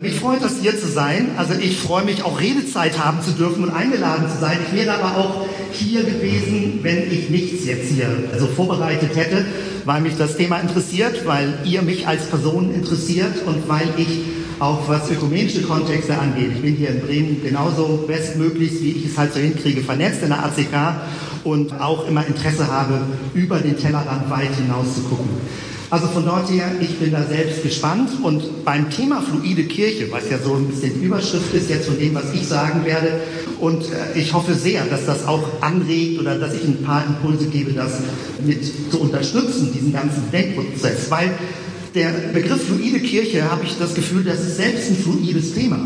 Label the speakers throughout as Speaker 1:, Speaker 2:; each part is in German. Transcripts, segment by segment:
Speaker 1: Mich freut es, hier zu sein. Also ich freue mich auch Redezeit haben zu dürfen und eingeladen zu sein. Ich wäre aber auch hier gewesen, wenn ich nichts jetzt hier so vorbereitet hätte, weil mich das Thema interessiert, weil ihr mich als Person interessiert und weil ich auch was ökumenische Kontexte angeht. Ich bin hier in Bremen genauso bestmöglichst, wie ich es halt so hinkriege, vernetzt in der ACK und auch immer Interesse habe, über den Tellerrand weit hinaus zu gucken. Also von dort her, ich bin da selbst gespannt und beim Thema fluide Kirche, was ja so ein bisschen Überschrift ist jetzt von dem, was ich sagen werde, und äh, ich hoffe sehr, dass das auch anregt oder dass ich ein paar Impulse gebe, das mit zu unterstützen, diesen ganzen Denkprozess, weil der Begriff fluide Kirche, habe ich das Gefühl, das ist selbst ein fluides Thema.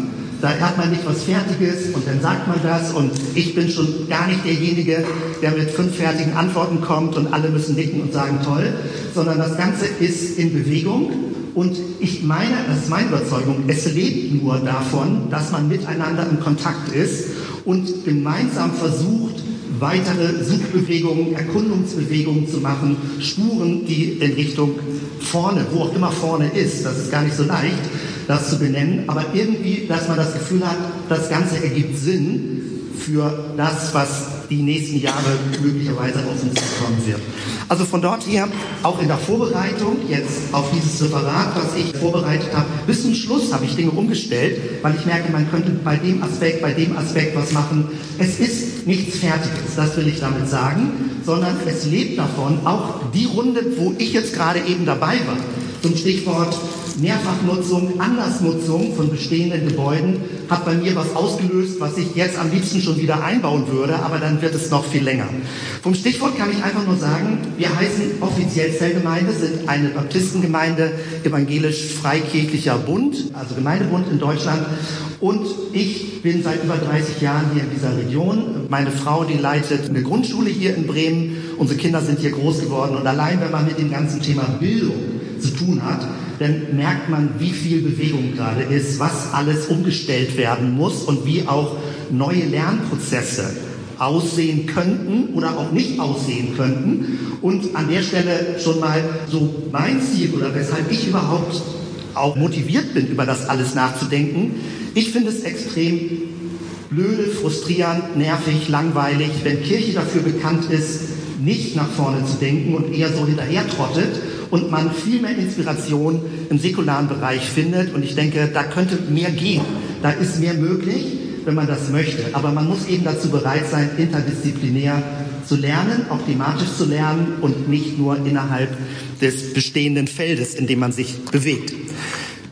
Speaker 1: Da hat man nicht was Fertiges und dann sagt man das und ich bin schon gar nicht derjenige, der mit fünf fertigen Antworten kommt und alle müssen nicken und sagen toll, sondern das Ganze ist in Bewegung und ich meine, das ist meine Überzeugung, es lebt nur davon, dass man miteinander in Kontakt ist und gemeinsam versucht, weitere Suchbewegungen, Erkundungsbewegungen zu machen, Spuren, die in Richtung vorne, wo auch immer vorne ist, das ist gar nicht so leicht, das zu benennen, aber irgendwie, dass man das Gefühl hat, das Ganze ergibt Sinn für das, was die nächsten Jahre möglicherweise auf uns zukommen wird. Also von dort her, auch in der Vorbereitung jetzt auf dieses Referat, was ich vorbereitet habe, bis zum Schluss habe ich Dinge umgestellt, weil ich merke, man könnte bei dem Aspekt, bei dem Aspekt was machen. Es ist nichts Fertiges, das will ich damit sagen, sondern es lebt davon, auch die Runde, wo ich jetzt gerade eben dabei war, zum Stichwort Mehrfachnutzung, Andersnutzung von bestehenden Gebäuden hat bei mir was ausgelöst, was ich jetzt am liebsten schon wieder einbauen würde, aber dann wird es noch viel länger. Vom Stichwort kann ich einfach nur sagen, wir heißen offiziell Zellgemeinde, sind eine Baptistengemeinde, evangelisch-freikirchlicher Bund, also Gemeindebund in Deutschland. Und ich bin seit über 30 Jahren hier in dieser Region. Meine Frau, die leitet eine Grundschule hier in Bremen. Unsere Kinder sind hier groß geworden. Und allein, wenn man mit dem ganzen Thema Bildung zu tun hat, dann merkt man, wie viel Bewegung gerade ist, was alles umgestellt werden muss und wie auch neue Lernprozesse aussehen könnten oder auch nicht aussehen könnten. Und an der Stelle schon mal so mein Ziel oder weshalb ich überhaupt auch motiviert bin, über das alles nachzudenken. Ich finde es extrem blöde, frustrierend, nervig, langweilig, wenn Kirche dafür bekannt ist, nicht nach vorne zu denken und eher so hinterher trottet und man viel mehr Inspiration im säkularen Bereich findet. Und ich denke, da könnte mehr gehen. Da ist mehr möglich, wenn man das möchte. Aber man muss eben dazu bereit sein, interdisziplinär zu lernen, auch thematisch zu lernen und nicht nur innerhalb des bestehenden Feldes, in dem man sich bewegt.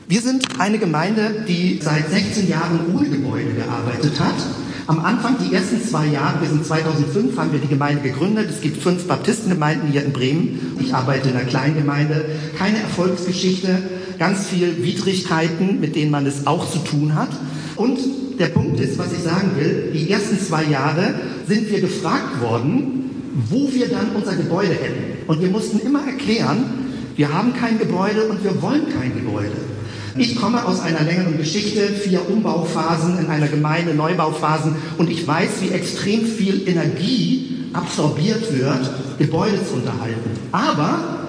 Speaker 1: Wir sind eine Gemeinde, die seit 16 Jahren ohne Gebäude gearbeitet hat. Am Anfang, die ersten zwei Jahre, wir sind 2005, haben wir die Gemeinde gegründet. Es gibt fünf Baptistengemeinden hier in Bremen. Ich arbeite in einer Kleingemeinde. Keine Erfolgsgeschichte, ganz viel Widrigkeiten, mit denen man es auch zu tun hat. Und der Punkt ist, was ich sagen will, die ersten zwei Jahre sind wir gefragt worden, wo wir dann unser Gebäude hätten. Und wir mussten immer erklären, wir haben kein Gebäude und wir wollen kein Gebäude. Ich komme aus einer längeren Geschichte, vier Umbauphasen in einer Gemeinde, Neubauphasen, und ich weiß, wie extrem viel Energie absorbiert wird, Gebäude zu unterhalten. Aber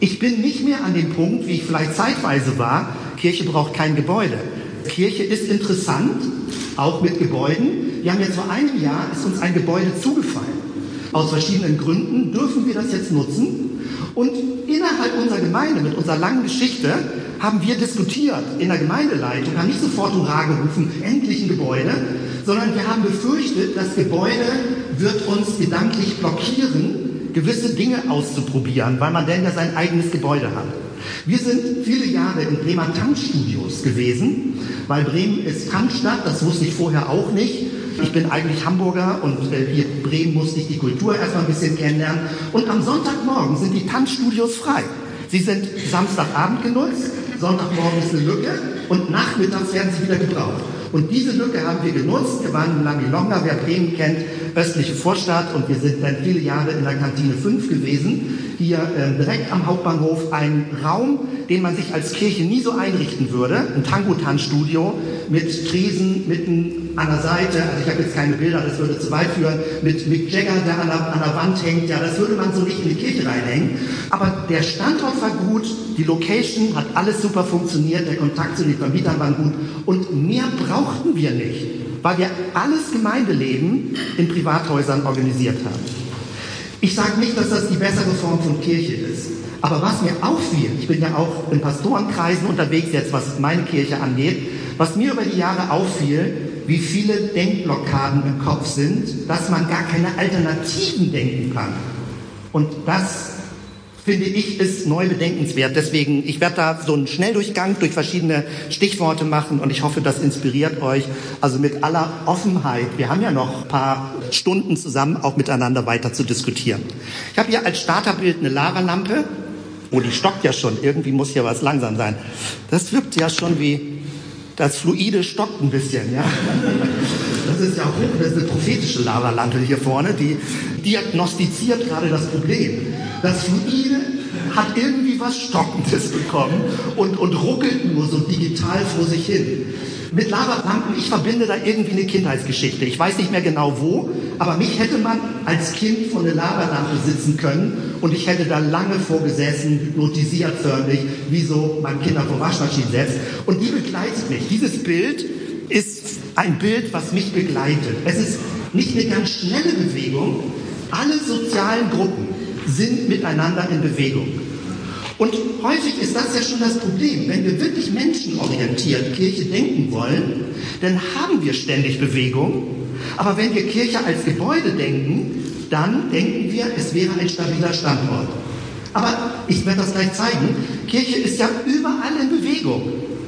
Speaker 1: ich bin nicht mehr an dem Punkt, wie ich vielleicht zeitweise war, Kirche braucht kein Gebäude. Kirche ist interessant, auch mit Gebäuden. Wir haben jetzt vor einem Jahr, ist uns ein Gebäude zugefallen. Aus verschiedenen Gründen dürfen wir das jetzt nutzen. Und innerhalb unserer Gemeinde, mit unserer langen Geschichte, haben wir diskutiert in der Gemeindeleitung, haben nicht sofort Hurra gerufen, endlich ein Gebäude, sondern wir haben befürchtet, das Gebäude wird uns gedanklich blockieren, gewisse Dinge auszuprobieren, weil man denn ja sein eigenes Gebäude hat. Wir sind viele Jahre in Bremer Tanzstudios gewesen, weil Bremen ist Tanzstadt, das wusste ich vorher auch nicht. Ich bin eigentlich Hamburger und äh, hier in Bremen musste ich die Kultur erstmal ein bisschen kennenlernen. Und am Sonntagmorgen sind die Tanzstudios frei. Sie sind Samstagabend genutzt, Sonntagmorgen ist eine Lücke und nachmittags werden sie wieder gebraucht. Und diese Lücke haben wir genutzt. Wir waren in Lamilonga, wer Bremen kennt, östliche Vorstadt und wir sind dann viele Jahre in der Kantine 5 gewesen. Hier äh, direkt am Hauptbahnhof ein Raum, den man sich als Kirche nie so einrichten würde. Ein Tango-Tanzstudio mit Tresen mitten an der Seite. Also ich habe jetzt keine Bilder, das würde zu weit führen. Mit Mick Jagger, der an der, an der Wand hängt. Ja, das würde man so nicht in die Kirche reinhängen. Aber der Standort war gut, die Location hat alles super funktioniert, der Kontakt zu den Vermietern war gut. Und mehr brauchten wir nicht, weil wir alles Gemeindeleben in Privathäusern organisiert haben. Ich sage nicht, dass das die bessere Form von Kirche ist. Aber was mir auffiel, ich bin ja auch in Pastorenkreisen unterwegs jetzt, was meine Kirche angeht, was mir über die Jahre auffiel, wie viele Denkblockaden im Kopf sind, dass man gar keine Alternativen denken kann. Und das finde ich, ist neu bedenkenswert. Deswegen, ich werde da so einen Schnelldurchgang durch verschiedene Stichworte machen und ich hoffe, das inspiriert euch. Also mit aller Offenheit. Wir haben ja noch ein paar Stunden zusammen auch miteinander weiter zu diskutieren. Ich habe hier als Starterbild eine Lavalampe. Oh, die stockt ja schon. Irgendwie muss hier was langsam sein. Das wirkt ja schon wie das Fluide stockt ein bisschen, ja. Das ist ja hoch, das ist eine prophetische Lavalampe hier vorne, die diagnostiziert gerade das Problem. Das Fluide hat irgendwie was Stockendes bekommen und, und ruckelt nur so digital vor sich hin. Mit Lavalampen, ich verbinde da irgendwie eine Kindheitsgeschichte. Ich weiß nicht mehr genau wo, aber mich hätte man als Kind vor eine Lavalampe sitzen können und ich hätte da lange vorgesessen, hypnotisiert förmlich, wie so man Kinder vor Waschmaschinen setzt. Und die begleitet mich. Dieses Bild ist ein Bild, was mich begleitet. Es ist nicht eine ganz schnelle Bewegung. Alle sozialen Gruppen sind miteinander in Bewegung. Und häufig ist das ja schon das Problem. Wenn wir wirklich menschenorientiert Kirche denken wollen, dann haben wir ständig Bewegung. Aber wenn wir Kirche als Gebäude denken, dann denken wir, es wäre ein stabiler Standort. Aber ich werde das gleich zeigen. Kirche ist ja überall in Bewegung.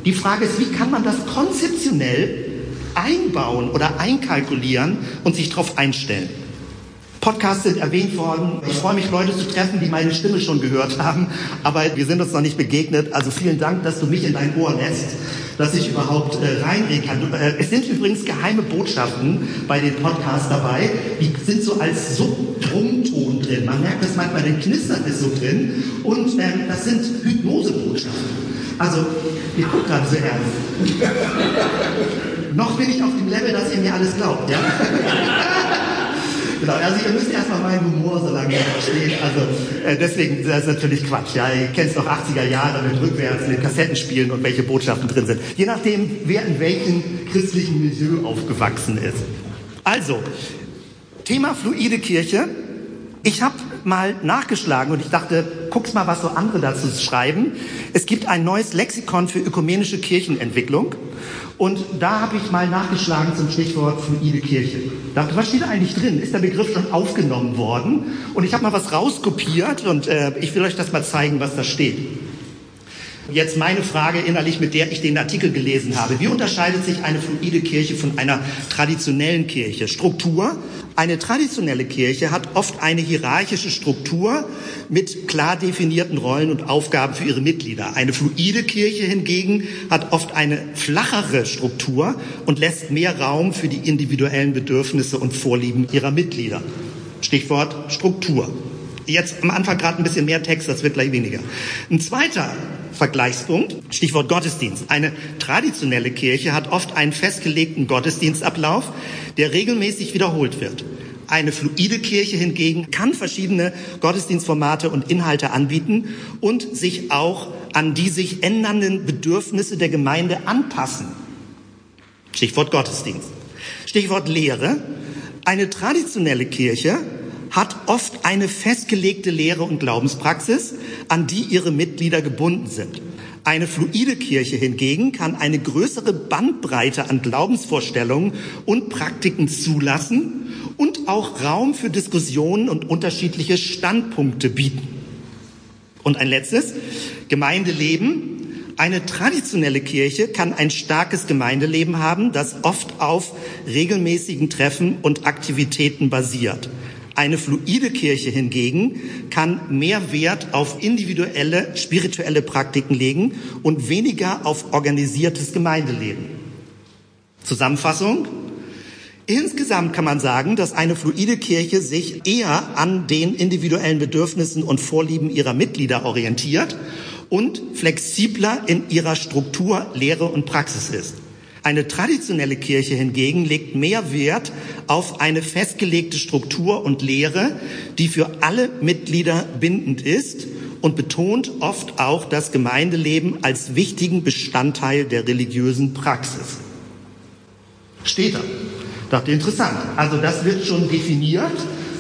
Speaker 1: Die Frage ist, wie kann man das konzeptionell einbauen oder einkalkulieren und sich darauf einstellen? Podcasts sind erwähnt worden. Ich freue mich, Leute zu treffen, die meine Stimme schon gehört haben, aber wir sind uns noch nicht begegnet. Also vielen Dank, dass du mich in dein Ohr lässt, dass ich überhaupt äh, reinreden kann. Äh, es sind übrigens geheime Botschaften bei den Podcasts dabei. Die sind so als Subdrumton drin. Man merkt das manchmal, den knistert es so drin. Und ähm, das sind Hypnosebotschaften. Also, ihr guckt gerade so ernst. Noch bin ich auf dem Level, dass ihr mir alles glaubt, ja? Genau, also ihr müsst erstmal meinen Humor so lange verstehen. Also äh, deswegen, das ist natürlich Quatsch. Ja, ihr kennt doch 80er Jahre mit rückwärts, mit Kassettenspielen und welche Botschaften drin sind. Je nachdem, wer in welchem christlichen Milieu aufgewachsen ist. Also, Thema fluide Kirche. Ich habe mal nachgeschlagen und ich dachte, guck's mal, was so andere dazu schreiben. Es gibt ein neues Lexikon für ökumenische Kirchenentwicklung und da habe ich mal nachgeschlagen zum Stichwort fluide Kirche. Da dachte, was steht da eigentlich drin? Ist der Begriff schon aufgenommen worden? Und ich habe mal was rauskopiert und äh, ich will euch das mal zeigen, was da steht. Jetzt meine Frage innerlich, mit der ich den Artikel gelesen habe. Wie unterscheidet sich eine fluide Kirche von einer traditionellen Kirche? Struktur. Eine traditionelle Kirche hat oft eine hierarchische Struktur mit klar definierten Rollen und Aufgaben für ihre Mitglieder. Eine fluide Kirche hingegen hat oft eine flachere Struktur und lässt mehr Raum für die individuellen Bedürfnisse und Vorlieben ihrer Mitglieder. Stichwort Struktur. Jetzt am Anfang gerade ein bisschen mehr Text, das wird gleich weniger. Ein zweiter Vergleichspunkt, Stichwort Gottesdienst. Eine traditionelle Kirche hat oft einen festgelegten Gottesdienstablauf, der regelmäßig wiederholt wird. Eine fluide Kirche hingegen kann verschiedene Gottesdienstformate und Inhalte anbieten und sich auch an die sich ändernden Bedürfnisse der Gemeinde anpassen. Stichwort Gottesdienst. Stichwort Lehre. Eine traditionelle Kirche hat oft eine festgelegte Lehre und Glaubenspraxis, an die ihre Mitglieder gebunden sind. Eine fluide Kirche hingegen kann eine größere Bandbreite an Glaubensvorstellungen und Praktiken zulassen und auch Raum für Diskussionen und unterschiedliche Standpunkte bieten. Und ein letztes, Gemeindeleben. Eine traditionelle Kirche kann ein starkes Gemeindeleben haben, das oft auf regelmäßigen Treffen und Aktivitäten basiert. Eine fluide Kirche hingegen kann mehr Wert auf individuelle spirituelle Praktiken legen und weniger auf organisiertes Gemeindeleben. Zusammenfassung. Insgesamt kann man sagen, dass eine fluide Kirche sich eher an den individuellen Bedürfnissen und Vorlieben ihrer Mitglieder orientiert und flexibler in ihrer Struktur, Lehre und Praxis ist. Eine traditionelle Kirche hingegen legt mehr Wert auf eine festgelegte Struktur und Lehre, die für alle Mitglieder bindend ist und betont oft auch das Gemeindeleben als wichtigen Bestandteil der religiösen Praxis. Steht da. Dachte interessant. Also das wird schon definiert.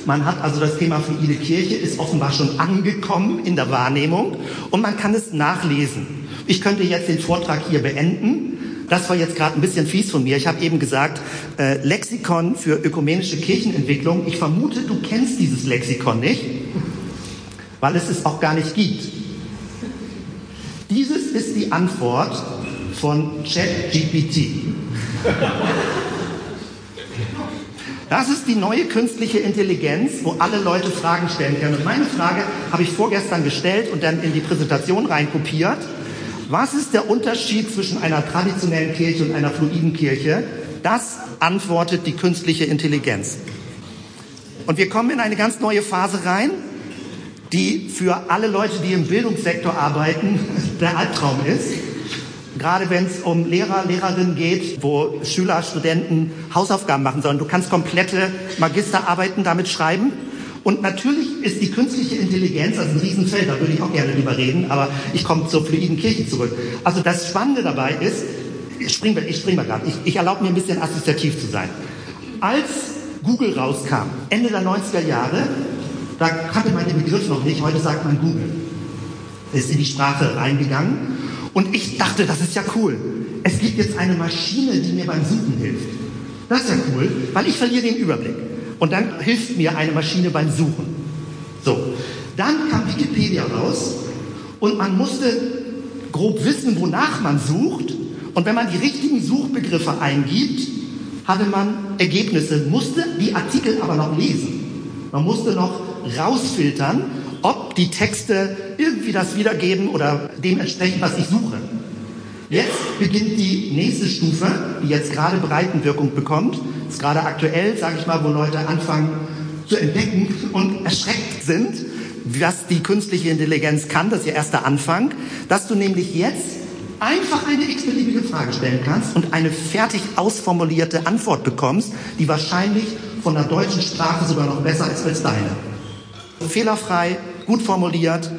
Speaker 1: Man hat also das Thema fluide Kirche ist offenbar schon angekommen in der Wahrnehmung und man kann es nachlesen. Ich könnte jetzt den Vortrag hier beenden das war jetzt gerade ein bisschen fies von mir. Ich habe eben gesagt, äh, Lexikon für ökumenische Kirchenentwicklung. Ich vermute, du kennst dieses Lexikon nicht, weil es es auch gar nicht gibt. Dieses ist die Antwort von ChatGPT. Das ist die neue künstliche Intelligenz, wo alle Leute Fragen stellen können. Und meine Frage habe ich vorgestern gestellt und dann in die Präsentation reinkopiert. Was ist der Unterschied zwischen einer traditionellen Kirche und einer fluiden Kirche? Das antwortet die künstliche Intelligenz. Und wir kommen in eine ganz neue Phase rein, die für alle Leute, die im Bildungssektor arbeiten, der Albtraum ist. Gerade wenn es um Lehrer, Lehrerinnen geht, wo Schüler, Studenten Hausaufgaben machen sollen. Du kannst komplette Magisterarbeiten damit schreiben. Und natürlich ist die künstliche Intelligenz, also ein Riesenfeld, da würde ich auch gerne drüber reden, aber ich komme zur fluiden Kirche zurück. Also das Spannende dabei ist, ich springe spring mal gerade, ich, ich erlaube mir ein bisschen assoziativ zu sein. Als Google rauskam, Ende der 90er Jahre, da kannte man den Begriff noch nicht, heute sagt man Google. Ist in die Sprache reingegangen und ich dachte, das ist ja cool. Es gibt jetzt eine Maschine, die mir beim Suchen hilft. Das ist ja cool, weil ich verliere den Überblick. Und dann hilft mir eine Maschine beim Suchen. So, dann kam Wikipedia raus und man musste grob wissen, wonach man sucht. Und wenn man die richtigen Suchbegriffe eingibt, hatte man Ergebnisse, musste die Artikel aber noch lesen. Man musste noch rausfiltern, ob die Texte irgendwie das wiedergeben oder dementsprechend, was ich suche. Jetzt beginnt die nächste Stufe, die jetzt gerade Breitenwirkung bekommt. Ist gerade aktuell, sage ich mal, wo Leute anfangen zu entdecken und erschreckt sind, was die künstliche Intelligenz kann. Das ist ihr erster Anfang, dass du nämlich jetzt einfach eine x-beliebige Frage stellen kannst und eine fertig ausformulierte Antwort bekommst, die wahrscheinlich von der deutschen Sprache sogar noch besser ist als deine. Fehlerfrei, gut formuliert,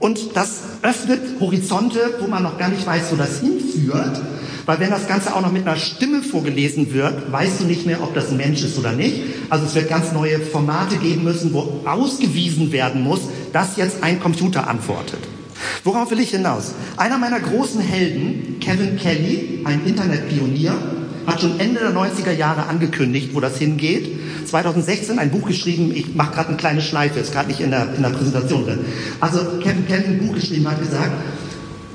Speaker 1: und das öffnet Horizonte, wo man noch gar nicht weiß, wo das hinführt. Weil wenn das Ganze auch noch mit einer Stimme vorgelesen wird, weißt du nicht mehr, ob das ein Mensch ist oder nicht. Also es wird ganz neue Formate geben müssen, wo ausgewiesen werden muss, dass jetzt ein Computer antwortet. Worauf will ich hinaus? Einer meiner großen Helden, Kevin Kelly, ein Internetpionier, hat schon Ende der 90er Jahre angekündigt, wo das hingeht. 2016 ein Buch geschrieben, ich mache gerade eine kleine Schleife, ist gerade nicht in der, in der Präsentation drin. Also Kevin Kelly ein Buch geschrieben, hat gesagt,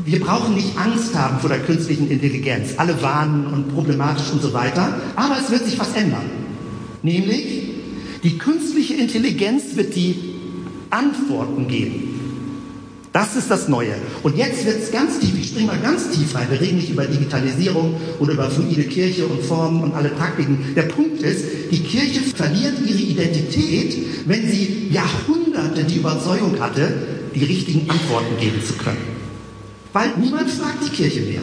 Speaker 1: wir brauchen nicht Angst haben vor der künstlichen Intelligenz. Alle warnen und problematisch und so weiter. Aber es wird sich was ändern. Nämlich, die künstliche Intelligenz wird die Antworten geben. Das ist das Neue. Und jetzt wird es ganz tief, ich springe mal ganz tief rein. Wir reden nicht über Digitalisierung oder über fluide Kirche und Formen und alle Taktiken. Der Punkt ist, die Kirche verliert ihre Identität, wenn sie Jahrhunderte die Überzeugung hatte, die richtigen Antworten geben zu können. Weil niemand fragt die Kirche mehr.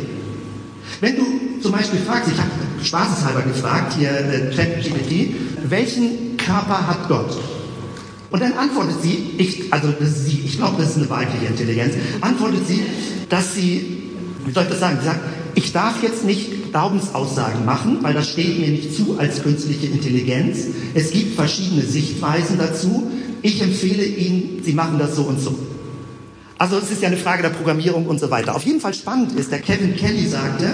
Speaker 1: Wenn du zum Beispiel fragst, ich habe spaßeshalber gefragt, hier äh, ChatGPT, welchen Körper hat Gott? Und dann antwortet sie, ich, also sie, ich glaube, das ist eine weibliche Intelligenz, antwortet sie, dass sie, wie soll ich das sagen, sie sagt, ich darf jetzt nicht Glaubensaussagen machen, weil das steht mir nicht zu als künstliche Intelligenz. Es gibt verschiedene Sichtweisen dazu. Ich empfehle Ihnen, Sie machen das so und so. Also es ist ja eine Frage der Programmierung und so weiter. Auf jeden Fall spannend ist, der Kevin Kelly sagte,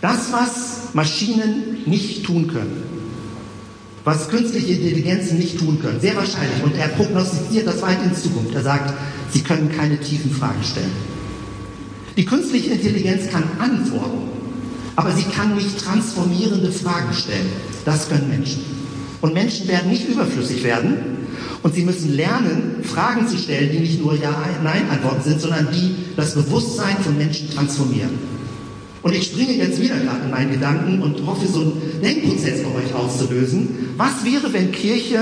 Speaker 1: das, was Maschinen nicht tun können, was künstliche Intelligenzen nicht tun können. Sehr wahrscheinlich. Und er prognostiziert das weit in Zukunft. Er sagt, sie können keine tiefen Fragen stellen. Die künstliche Intelligenz kann antworten, aber sie kann nicht transformierende Fragen stellen. Das können Menschen. Und Menschen werden nicht überflüssig werden. Und sie müssen lernen, Fragen zu stellen, die nicht nur Ja-Nein-Antworten sind, sondern die das Bewusstsein von Menschen transformieren. Und ich springe jetzt wieder gerade in meinen Gedanken und hoffe, so einen Denkprozess bei euch auszulösen. Was wäre, wenn Kirche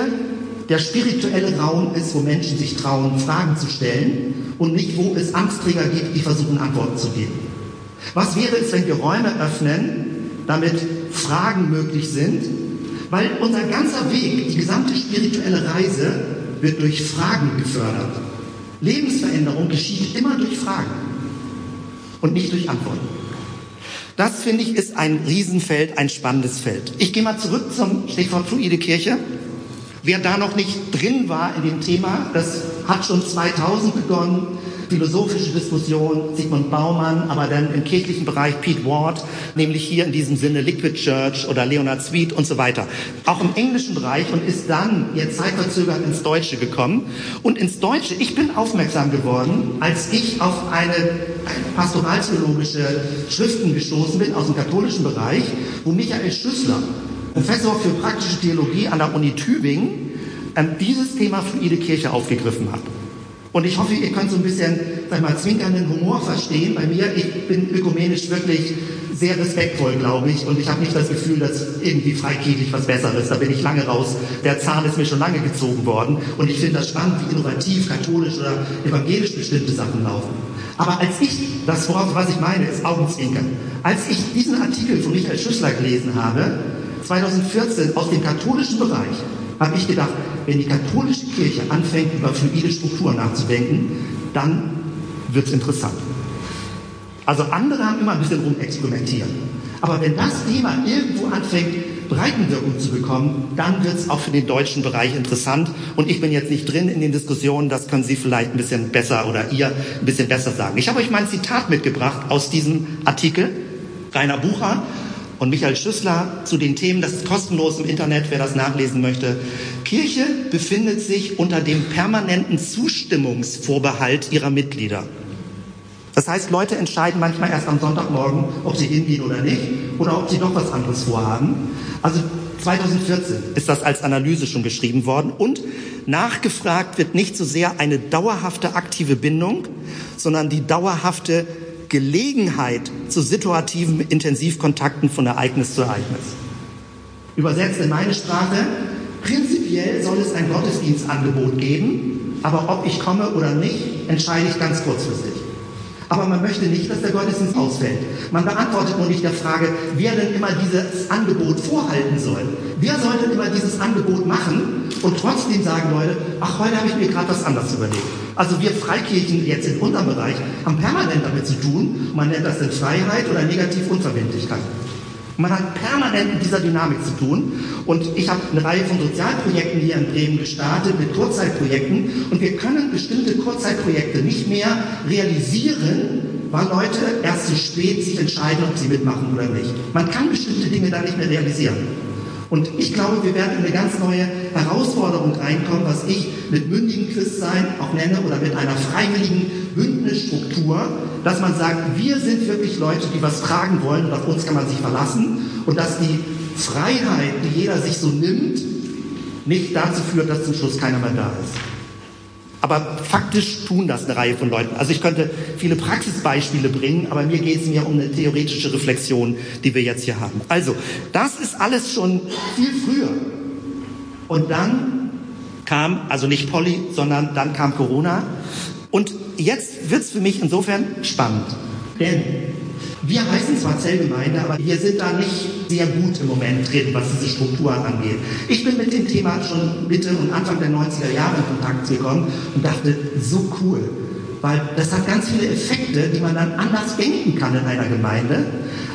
Speaker 1: der spirituelle Raum ist, wo Menschen sich trauen, Fragen zu stellen und nicht, wo es Angstträger gibt, die versuchen, Antworten zu geben. Was wäre es, wenn wir Räume öffnen, damit Fragen möglich sind? Weil unser ganzer Weg, die gesamte spirituelle Reise, wird durch Fragen gefördert. Lebensveränderung geschieht immer durch Fragen und nicht durch Antworten. Das finde ich ist ein Riesenfeld, ein spannendes Feld. Ich gehe mal zurück zum Stichwort fluide Kirche. Wer da noch nicht drin war in dem Thema, das hat schon 2000 begonnen philosophische Diskussion, Sigmund Baumann, aber dann im kirchlichen Bereich Pete Ward, nämlich hier in diesem Sinne Liquid Church oder Leonard Sweet und so weiter. Auch im englischen Bereich und ist dann jetzt zeitverzögert ins Deutsche gekommen. Und ins Deutsche, ich bin aufmerksam geworden, als ich auf eine, eine pastoraltheologische Schriften gestoßen bin aus dem katholischen Bereich, wo Michael Schüssler, Professor für praktische Theologie an der Uni Tübingen, ähm, dieses Thema fluide Kirche aufgegriffen hat. Und ich hoffe, ihr könnt so ein bisschen, sag mal, zwinkernden Humor verstehen. Bei mir, ich bin ökumenisch wirklich sehr respektvoll, glaube ich. Und ich habe nicht das Gefühl, dass irgendwie freikirchlich was Besseres. Da bin ich lange raus. Der Zahn ist mir schon lange gezogen worden. Und ich finde das spannend, wie innovativ, katholisch oder evangelisch bestimmte Sachen laufen. Aber als ich, das worauf, was ich meine, ist Augenzwinkern. Als ich diesen Artikel von Michael Schüssler gelesen habe, 2014 aus dem katholischen Bereich, habe ich gedacht, wenn die katholische Kirche anfängt, über fluide Strukturen nachzudenken, dann wird es interessant. Also andere haben immer ein bisschen rumexperimentiert. Aber wenn das Thema irgendwo anfängt, Breitenwirkung zu bekommen, dann wird es auch für den deutschen Bereich interessant. Und ich bin jetzt nicht drin in den Diskussionen, das können Sie vielleicht ein bisschen besser oder ihr ein bisschen besser sagen. Ich habe euch mal ein Zitat mitgebracht aus diesem Artikel. Rainer Bucher und Michael Schüssler zu den Themen. Das ist kostenlos im Internet, wer das nachlesen möchte. Kirche befindet sich unter dem permanenten Zustimmungsvorbehalt ihrer Mitglieder. Das heißt, Leute entscheiden manchmal erst am Sonntagmorgen, ob sie hingehen oder nicht, oder ob sie doch was anderes vorhaben. Also 2014 ist das als Analyse schon geschrieben worden und nachgefragt wird nicht so sehr eine dauerhafte aktive Bindung, sondern die dauerhafte Gelegenheit zu situativen Intensivkontakten von Ereignis zu Ereignis. Übersetzt in meine Sprache, prinzipiell soll es ein Gottesdienstangebot geben, aber ob ich komme oder nicht, entscheide ich ganz kurzfristig. Aber man möchte nicht, dass der Gottesdienst ausfällt. Man beantwortet nur nicht der Frage, wer denn immer dieses Angebot vorhalten soll. Wer soll denn immer dieses Angebot machen und trotzdem sagen Leute, ach, heute habe ich mir gerade was anderes überlegt. Also wir Freikirchen jetzt in unserem Bereich haben permanent damit zu tun. Man nennt das dann Freiheit oder Negativunverbindlichkeit. Man hat permanent mit dieser Dynamik zu tun. Und ich habe eine Reihe von Sozialprojekten hier in Bremen gestartet, mit Kurzzeitprojekten. Und wir können bestimmte Kurzzeitprojekte nicht mehr realisieren, weil Leute erst zu spät sich entscheiden, ob sie mitmachen oder nicht. Man kann bestimmte Dinge da nicht mehr realisieren. Und ich glaube, wir werden in eine ganz neue Herausforderung reinkommen, was ich mit mündigen Christsein auch nenne oder mit einer freiwilligen Bündnisstruktur, dass man sagt, wir sind wirklich Leute, die was tragen wollen und auf uns kann man sich verlassen und dass die Freiheit, die jeder sich so nimmt, nicht dazu führt, dass zum Schluss keiner mehr da ist. Aber faktisch tun das eine Reihe von Leuten. Also ich könnte viele Praxisbeispiele bringen, aber mir geht es mir um eine theoretische Reflexion, die wir jetzt hier haben. Also, das ist alles schon viel früher. Und dann kam, also nicht Polly, sondern dann kam Corona. Und jetzt wird es für mich insofern spannend. Denn wir heißen zwar Zellgemeinde, aber wir sind da nicht sehr gut im Moment drin, was diese Strukturen angeht. Ich bin mit dem Thema schon Mitte und Anfang der 90er Jahre in Kontakt gekommen und dachte, so cool. Weil das hat ganz viele Effekte, die man dann anders denken kann in einer Gemeinde.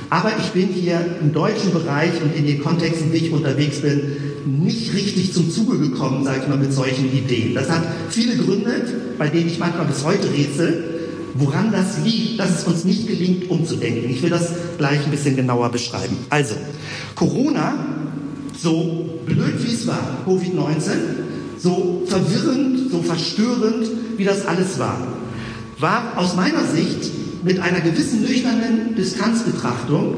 Speaker 1: Aber ich bin hier im deutschen Bereich und in den Kontexten, in denen ich unterwegs bin, nicht richtig zum Zuge gekommen, sage ich mal, mit solchen Ideen. Das hat viele Gründe, bei denen ich manchmal bis heute rätsel woran das liegt, dass es uns nicht gelingt, umzudenken. Ich will das gleich ein bisschen genauer beschreiben. Also, Corona, so blöd wie es war, Covid-19, so verwirrend, so verstörend, wie das alles war, war aus meiner Sicht mit einer gewissen nüchternen Distanzbetrachtung,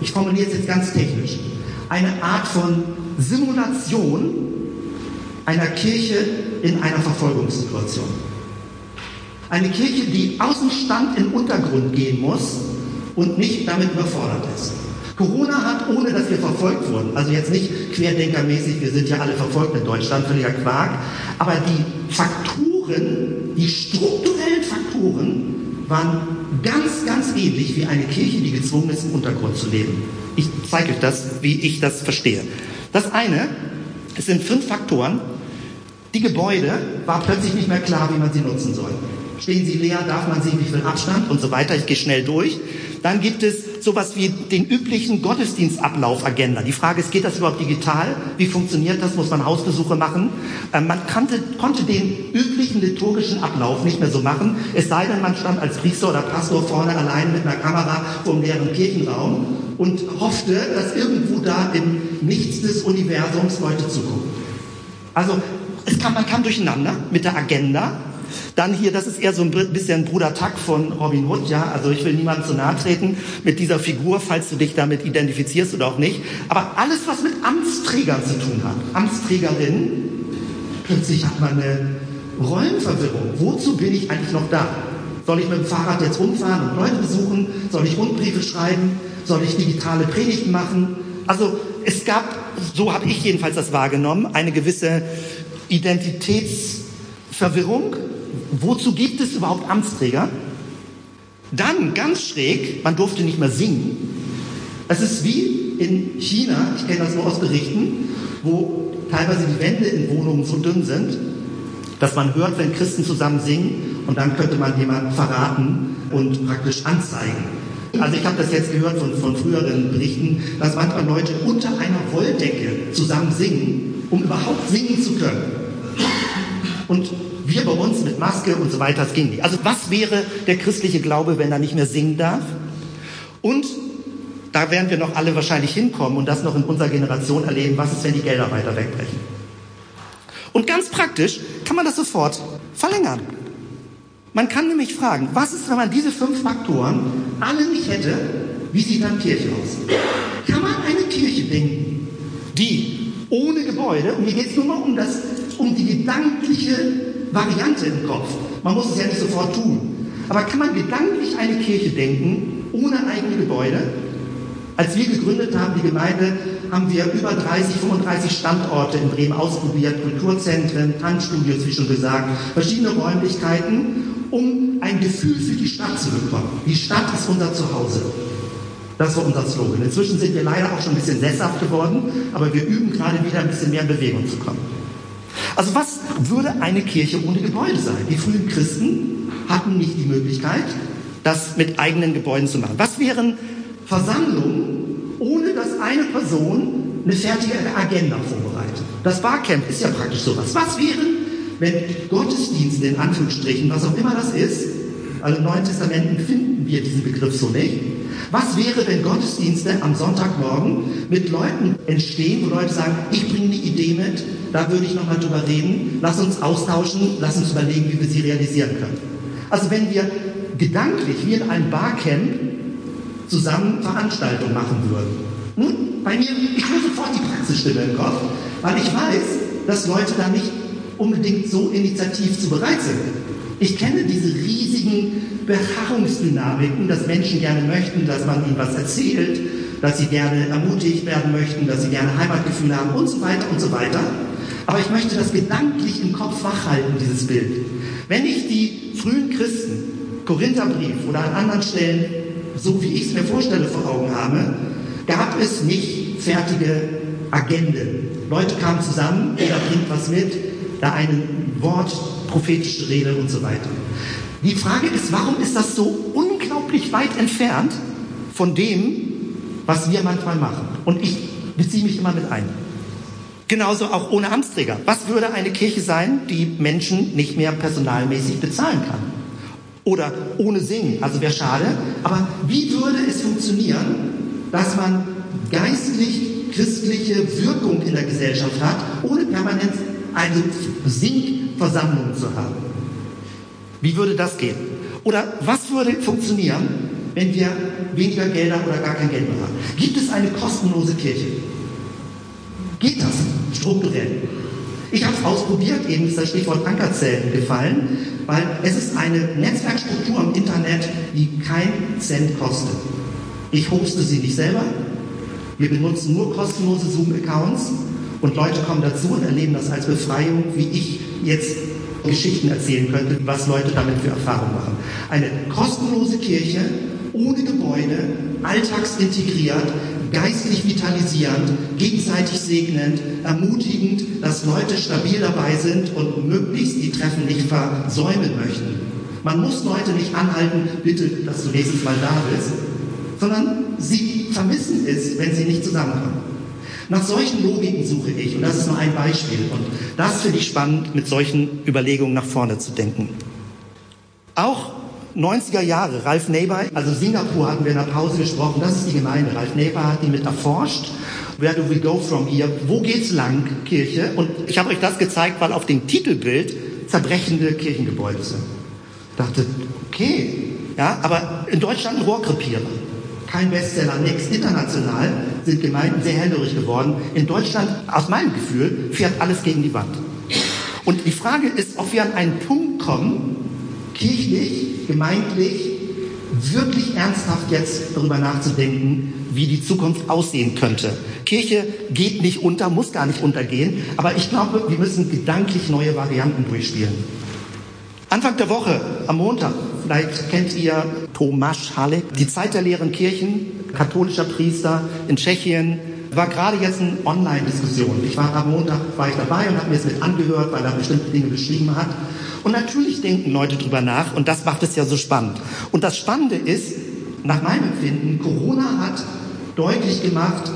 Speaker 1: ich formuliere es jetzt ganz technisch, eine Art von Simulation einer Kirche in einer Verfolgungssituation. Eine Kirche, die aus dem Stand in Untergrund gehen muss und nicht damit überfordert ist. Corona hat, ohne dass wir verfolgt wurden, also jetzt nicht querdenkermäßig, wir sind ja alle verfolgt in Deutschland, völliger Quark, aber die Faktoren, die strukturellen Faktoren waren ganz, ganz ähnlich wie eine Kirche, die gezwungen ist, im Untergrund zu leben. Ich zeige euch das, wie ich das verstehe. Das eine, es sind fünf Faktoren. Die Gebäude war plötzlich nicht mehr klar, wie man sie nutzen soll. Stehen sie leer, darf man sie, wie viel Abstand und so weiter. Ich gehe schnell durch. Dann gibt es sowas wie den üblichen Gottesdienstablauf-Agenda. Die Frage ist, geht das überhaupt digital? Wie funktioniert das? Muss man Hausbesuche machen? Ähm, man kannte, konnte den üblichen liturgischen Ablauf nicht mehr so machen, es sei denn, man stand als Priester oder Pastor vorne allein mit einer Kamera vor einem leeren Kirchenraum und hoffte, dass irgendwo da im Nichts des Universums Leute zugucken. Also kam, man kam durcheinander mit der Agenda dann hier, das ist eher so ein bisschen Bruder Tuck von Robin Hood, ja. Also ich will niemandem zu nahe treten mit dieser Figur, falls du dich damit identifizierst oder auch nicht. Aber alles, was mit Amtsträgern zu tun hat, Amtsträgerinnen, plötzlich hat man eine Rollenverwirrung. Wozu bin ich eigentlich noch da? Soll ich mit dem Fahrrad jetzt rumfahren und Leute besuchen? Soll ich Rundbriefe schreiben? Soll ich digitale Predigten machen? Also es gab, so habe ich jedenfalls das wahrgenommen, eine gewisse Identitätsverwirrung wozu gibt es überhaupt Amtsträger? Dann ganz schräg, man durfte nicht mehr singen. Es ist wie in China, ich kenne das nur aus Berichten, wo teilweise die Wände in Wohnungen so dünn sind, dass man hört, wenn Christen zusammen singen und dann könnte man jemanden verraten und praktisch anzeigen. Also ich habe das jetzt gehört von, von früheren Berichten, dass manchmal Leute unter einer Wolldecke zusammen singen, um überhaupt singen zu können. Und wir bei uns mit Maske und so weiter, das ging nicht. Also was wäre der christliche Glaube, wenn er nicht mehr singen darf? Und da werden wir noch alle wahrscheinlich hinkommen und das noch in unserer Generation erleben, was ist, wenn die Gelder weiter wegbrechen. Und ganz praktisch kann man das sofort verlängern. Man kann nämlich fragen, was ist, wenn man diese fünf Faktoren alle nicht hätte, wie sieht dann Kirche aus? Kann man eine Kirche denken, die ohne Gebäude, und mir geht es nur mal um, das, um die gedankliche Variante im Kopf. Man muss es ja nicht sofort tun. Aber kann man gedanklich eine Kirche denken, ohne eigene Gebäude? Als wir gegründet haben, die Gemeinde, haben wir über 30, 35 Standorte in Bremen ausprobiert, Kulturzentren, Tanzstudios, wie schon gesagt, verschiedene Räumlichkeiten, um ein Gefühl für die Stadt zu bekommen. Die Stadt ist unser Zuhause. Das war unser Slogan. Inzwischen sind wir leider auch schon ein bisschen sesshaft geworden, aber wir üben gerade wieder ein bisschen mehr in Bewegung zu kommen. Also was würde eine Kirche ohne Gebäude sein? Die frühen Christen hatten nicht die Möglichkeit, das mit eigenen Gebäuden zu machen. Was wären Versammlungen, ohne dass eine Person eine fertige Agenda vorbereitet? Das Barcamp ist ja praktisch sowas. Was wären, wenn Gottesdienste in Anführungsstrichen, was auch immer das ist, also im Neuen Testament finden wir diesen Begriff so nicht. Was wäre, wenn Gottesdienste am Sonntagmorgen mit Leuten entstehen, wo Leute sagen, ich bringe eine Idee mit, da würde ich nochmal drüber reden. Lass uns austauschen, lass uns überlegen, wie wir sie realisieren können. Also wenn wir gedanklich wie in einem Barcamp zusammen Veranstaltungen machen würden. Hm? Bei mir, ich höre sofort die Praxisstimme im Kopf, weil ich weiß, dass Leute da nicht unbedingt so initiativ zu bereit sind. Ich kenne diese riesigen Beharrungsdynamiken, dass Menschen gerne möchten, dass man ihnen was erzählt, dass sie gerne ermutigt werden möchten, dass sie gerne Heimatgefühl haben und so weiter und so weiter. Aber ich möchte das gedanklich im Kopf wachhalten, dieses Bild. Wenn ich die frühen Christen, Korintherbrief oder an anderen Stellen, so wie ich es mir vorstelle, vor Augen habe, gab es nicht fertige Agenden. Leute kamen zusammen, jeder bringt was mit, da ein Wort, prophetische Rede und so weiter. Die Frage ist, warum ist das so unglaublich weit entfernt von dem, was wir manchmal machen? Und ich beziehe mich immer mit ein. Genauso auch ohne Amtsträger. Was würde eine Kirche sein, die Menschen nicht mehr personalmäßig bezahlen kann? Oder ohne Singen, also wäre schade. Aber wie würde es funktionieren, dass man geistlich christliche Wirkung in der Gesellschaft hat, ohne permanent eine Singversammlung zu haben? Wie würde das gehen? Oder was würde funktionieren, wenn wir weniger Gelder oder gar kein Geld mehr haben? Gibt es eine kostenlose Kirche? Geht das strukturell? Ich habe es ausprobiert, eben ist das Stichwort Ankerzellen gefallen, weil es ist eine Netzwerkstruktur im Internet, die keinen Cent kostet. Ich hoste sie nicht selber, Wir benutzen nur kostenlose Zoom-Accounts und Leute kommen dazu und erleben das als Befreiung, wie ich jetzt Geschichten erzählen könnte, was Leute damit für Erfahrungen machen. Eine kostenlose Kirche, ohne Gebäude, alltagsintegriert, geistlich vitalisierend, gegenseitig segnend, ermutigend, dass Leute stabil dabei sind und möglichst die Treffen nicht versäumen möchten. Man muss Leute nicht anhalten, bitte, dass du nächstes Mal da bist, sondern sie vermissen es, wenn sie nicht zusammenkommen. Nach solchen Logiken suche ich, und das ist nur ein Beispiel, und das finde ich spannend, mit solchen Überlegungen nach vorne zu denken. Auch 90er Jahre, Ralf Neighbor, also Singapur hatten wir in der Pause gesprochen, das ist die Gemeinde. Ralf Neighbor hat die mit erforscht. Where do we go from here? Wo geht's lang, Kirche? Und ich habe euch das gezeigt, weil auf dem Titelbild zerbrechende Kirchengebäude sind. Ich dachte, okay, ja, aber in Deutschland ein Rohrkrepierer. Kein Bestseller, nichts. International sind Gemeinden sehr hellhörig geworden. In Deutschland, aus meinem Gefühl, fährt alles gegen die Wand. Und die Frage ist, ob wir an einen Punkt kommen, kirchlich, gemeindlich, wirklich ernsthaft jetzt darüber nachzudenken, wie die Zukunft aussehen könnte. Kirche geht nicht unter, muss gar nicht untergehen, aber ich glaube, wir müssen gedanklich neue Varianten durchspielen. Anfang der Woche, am Montag, vielleicht kennt ihr Tomasz Halek, die Zeit der leeren Kirchen, katholischer Priester in Tschechien, war gerade jetzt eine Online-Diskussion. Ich war am Montag war ich dabei und habe mir es mit angehört, weil er bestimmte Dinge beschrieben hat. Und natürlich denken Leute drüber nach und das macht es ja so spannend. Und das Spannende ist, nach meinem Empfinden, Corona hat deutlich gemacht,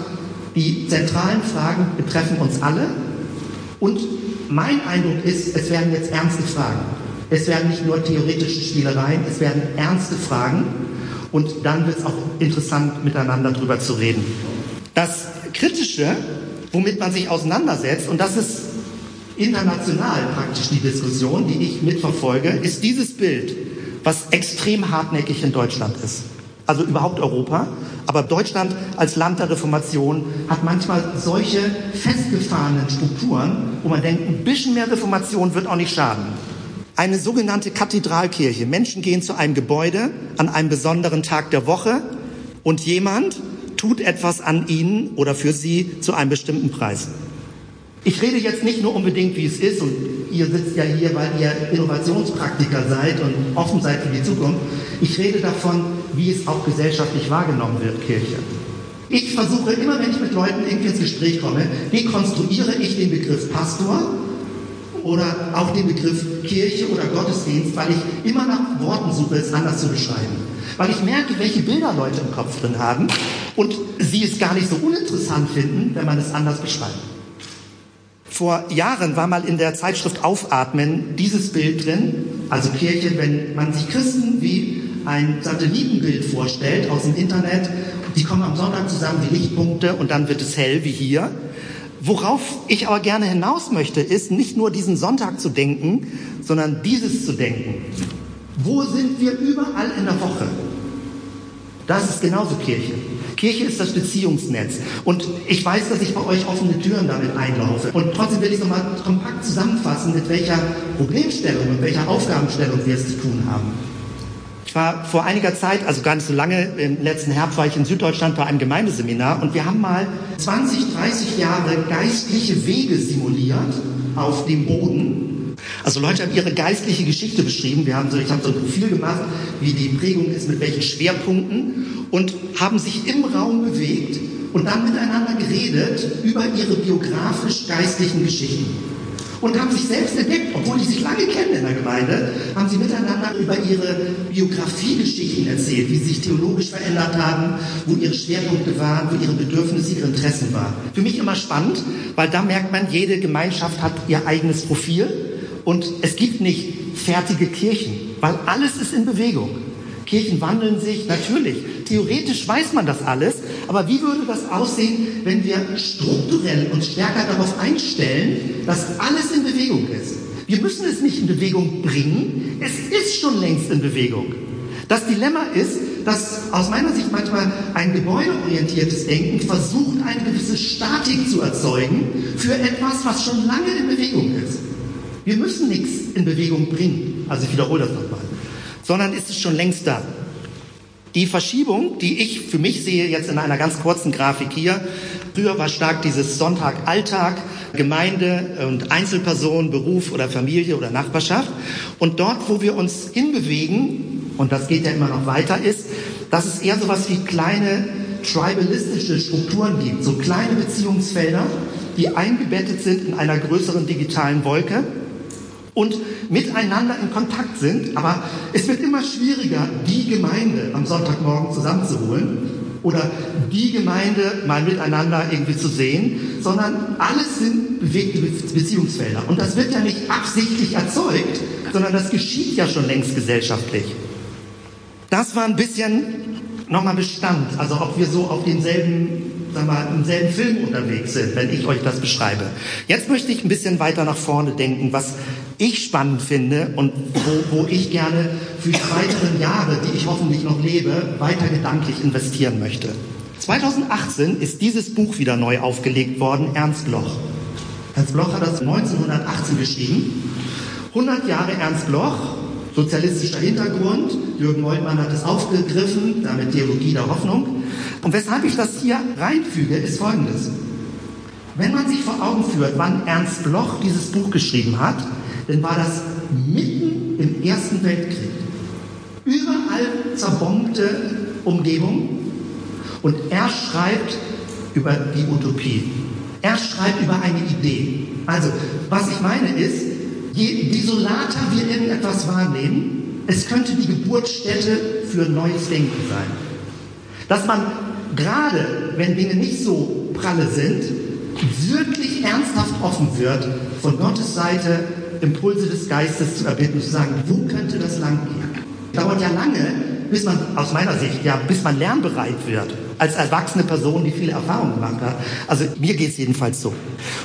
Speaker 1: die zentralen Fragen betreffen uns alle. Und mein Eindruck ist, es werden jetzt ernste Fragen. Es werden nicht nur theoretische Spielereien, es werden ernste Fragen. Und dann wird es auch interessant, miteinander drüber zu reden. Das Kritische, womit man sich auseinandersetzt, und das ist international praktisch die Diskussion, die ich mitverfolge, ist dieses Bild, was extrem hartnäckig in Deutschland ist. Also überhaupt Europa. Aber Deutschland als Land der Reformation hat manchmal solche festgefahrenen Strukturen, wo man denkt, ein bisschen mehr Reformation wird auch nicht schaden. Eine sogenannte Kathedralkirche. Menschen gehen zu einem Gebäude an einem besonderen Tag der Woche und jemand tut etwas an ihnen oder für sie zu einem bestimmten Preis. Ich rede jetzt nicht nur unbedingt, wie es ist, und ihr sitzt ja hier, weil ihr Innovationspraktiker seid und offen seid für die Zukunft. Ich rede davon, wie es auch gesellschaftlich wahrgenommen wird, Kirche. Ich versuche immer, wenn ich mit Leuten irgendwie ins Gespräch komme, dekonstruiere ich den Begriff Pastor oder auch den Begriff Kirche oder Gottesdienst, weil ich immer nach Worten suche, es anders zu beschreiben. Weil ich merke, welche Bilder Leute im Kopf drin haben und sie es gar nicht so uninteressant finden, wenn man es anders beschreibt. Vor Jahren war mal in der Zeitschrift Aufatmen dieses Bild drin, also Kirche, wenn man sich Christen wie ein Satellitenbild vorstellt aus dem Internet, die kommen am Sonntag zusammen wie Lichtpunkte und dann wird es hell wie hier. Worauf ich aber gerne hinaus möchte, ist nicht nur diesen Sonntag zu denken, sondern dieses zu denken. Wo sind wir überall in der Woche? Das ist genauso Kirche. Kirche ist das Beziehungsnetz. Und ich weiß, dass ich bei euch offene Türen damit einlaufe. Und trotzdem will ich es nochmal kompakt zusammenfassen, mit welcher Problemstellung und welcher Aufgabenstellung wir es zu tun haben. Ich war vor einiger Zeit, also gar nicht so lange, im letzten Herbst war ich in Süddeutschland bei einem Gemeindeseminar und wir haben mal 20, 30 Jahre geistliche Wege simuliert auf dem Boden. Also Leute haben ihre geistliche Geschichte beschrieben. Wir haben so, ich habe so ein Profil gemacht, wie die Prägung ist, mit welchen Schwerpunkten und haben sich im Raum bewegt und dann miteinander geredet über ihre biografisch-geistlichen Geschichten. Und haben sich selbst entdeckt, obwohl die sich lange kennen in der Gemeinde, haben sie miteinander über ihre Biografiegeschichten erzählt, wie sie sich theologisch verändert haben, wo ihre Schwerpunkte waren, wo ihre Bedürfnisse, ihre Interessen waren. Für mich immer spannend, weil da merkt man, jede Gemeinschaft hat ihr eigenes Profil und es gibt nicht fertige Kirchen, weil alles ist in Bewegung. Kirchen wandeln sich, natürlich. Theoretisch weiß man das alles, aber wie würde das aussehen, wenn wir strukturell uns stärker darauf einstellen, dass alles in Bewegung ist? Wir müssen es nicht in Bewegung bringen, es ist schon längst in Bewegung. Das Dilemma ist, dass aus meiner Sicht manchmal ein gebäudeorientiertes Denken versucht, eine gewisse Statik zu erzeugen für etwas, was schon lange in Bewegung ist. Wir müssen nichts in Bewegung bringen. Also ich wiederhole das nochmal sondern ist es schon längst da. Die Verschiebung, die ich für mich sehe, jetzt in einer ganz kurzen Grafik hier, früher war stark dieses Sonntag Alltag, Gemeinde und Einzelperson, Beruf oder Familie oder Nachbarschaft. Und dort, wo wir uns hinbewegen, und das geht ja immer noch weiter, ist, dass es eher so was wie kleine tribalistische Strukturen gibt, so kleine Beziehungsfelder, die eingebettet sind in einer größeren digitalen Wolke und miteinander in Kontakt sind. Aber es wird immer schwieriger, die Gemeinde am Sonntagmorgen zusammenzuholen oder die Gemeinde mal miteinander irgendwie zu sehen, sondern alles sind bewegte Beziehungsfelder. Und das wird ja nicht absichtlich erzeugt, sondern das geschieht ja schon längst gesellschaftlich. Das war ein bisschen nochmal Bestand, also ob wir so auf denselben sagen wir, im selben Film unterwegs sind, wenn ich euch das beschreibe. Jetzt möchte ich ein bisschen weiter nach vorne denken, was ich spannend finde und wo, wo ich gerne für die weiteren Jahre, die ich hoffentlich noch lebe, weiter gedanklich investieren möchte. 2018 ist dieses Buch wieder neu aufgelegt worden, Ernst Bloch. Ernst Bloch hat das 1918 geschrieben. 100 Jahre Ernst Bloch, sozialistischer Hintergrund. Jürgen Moltmann hat es aufgegriffen, damit Theologie der Hoffnung. Und weshalb ich das hier reinfüge, ist Folgendes. Wenn man sich vor Augen führt, wann Ernst Bloch dieses Buch geschrieben hat, dann war das mitten im Ersten Weltkrieg. Überall zerbombte Umgebung. Und er schreibt über die Utopie. Er schreibt über eine Idee. Also, was ich meine ist, je desolater wir irgendetwas wahrnehmen, es könnte die Geburtsstätte für neues Denken sein. Dass man gerade, wenn Dinge nicht so pralle sind, wirklich ernsthaft offen wird, von Gottes Seite Impulse des Geistes zu erbitten, zu sagen, wo könnte das lang gehen? Dauert ja lange, bis man, aus meiner Sicht, ja, bis man lernbereit wird, als erwachsene Person, die viele Erfahrungen gemacht hat. Also mir geht es jedenfalls so.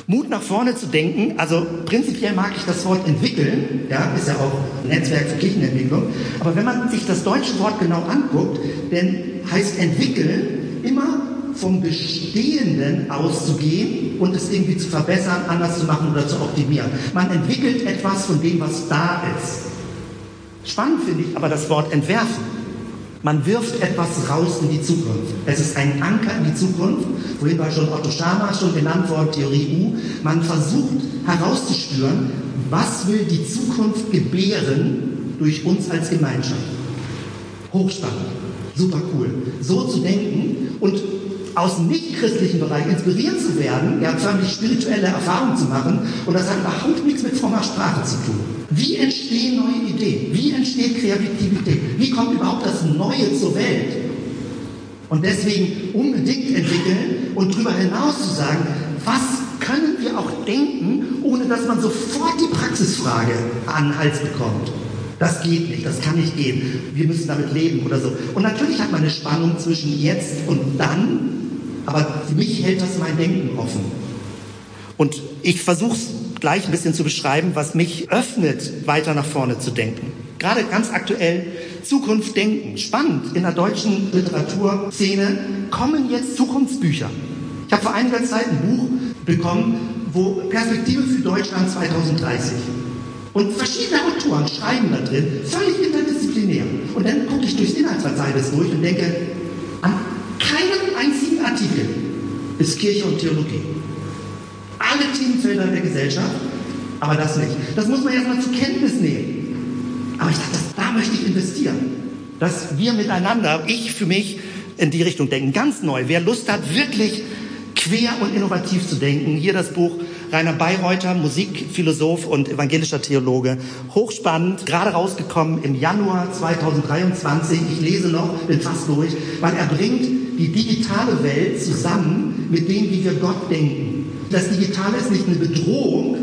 Speaker 1: Mut nach vorne zu denken, also prinzipiell mag ich das Wort entwickeln, ja, ist ja auch ein Netzwerk für Kirchenentwicklung, aber wenn man sich das deutsche Wort genau anguckt, dann heißt entwickeln immer vom Bestehenden auszugehen und es irgendwie zu verbessern, anders zu machen oder zu optimieren. Man entwickelt etwas von dem, was da ist. Spannend finde ich aber das Wort entwerfen. Man wirft etwas raus in die Zukunft. Es ist ein Anker in die Zukunft. Vorhin war schon Otto Schama schon genannt worden, Theorie U. Man versucht herauszuspüren, was will die Zukunft gebären durch uns als Gemeinschaft. Hochspannend, super cool. So zu denken und aus dem nicht-christlichen Bereich inspiriert zu werden, ja förmlich spirituelle Erfahrungen zu machen. Und das hat überhaupt nichts mit frommer Sprache zu tun. Wie entstehen neue Ideen? Wie entsteht Kreativität? Wie kommt überhaupt das Neue zur Welt? Und deswegen unbedingt entwickeln und darüber hinaus zu sagen, was können wir auch denken, ohne dass man sofort die Praxisfrage an den Hals bekommt. Das geht nicht, das kann nicht gehen. Wir müssen damit leben oder so. Und natürlich hat man eine Spannung zwischen jetzt und dann, aber für mich hält das mein Denken offen. Und ich versuche es gleich ein bisschen zu beschreiben, was mich öffnet, weiter nach vorne zu denken. Gerade ganz aktuell Zukunft denken. Spannend, in der deutschen Literaturszene kommen jetzt Zukunftsbücher. Ich habe vor einiger Zeit ein Buch bekommen, wo Perspektive für Deutschland 2030. Und verschiedene Autoren schreiben da drin, völlig interdisziplinär. Und dann gucke ich durchs Inhaltsverzeichnis durch und denke, an keinem Artikel ist Kirche und Theologie. Alle Themenfelder der Gesellschaft, aber das nicht. Das muss man erstmal zur Kenntnis nehmen. Aber ich dachte, da möchte ich investieren. Dass wir miteinander, ich für mich, in die Richtung denken. Ganz neu. Wer Lust hat, wirklich quer und innovativ zu denken, hier das Buch Rainer Bayreuther, Musikphilosoph und evangelischer Theologe. Hochspannend, gerade rausgekommen im Januar 2023. Ich lese noch, bin fast durch, weil er bringt die digitale Welt zusammen mit dem, wie wir Gott denken. Das Digitale ist nicht eine Bedrohung,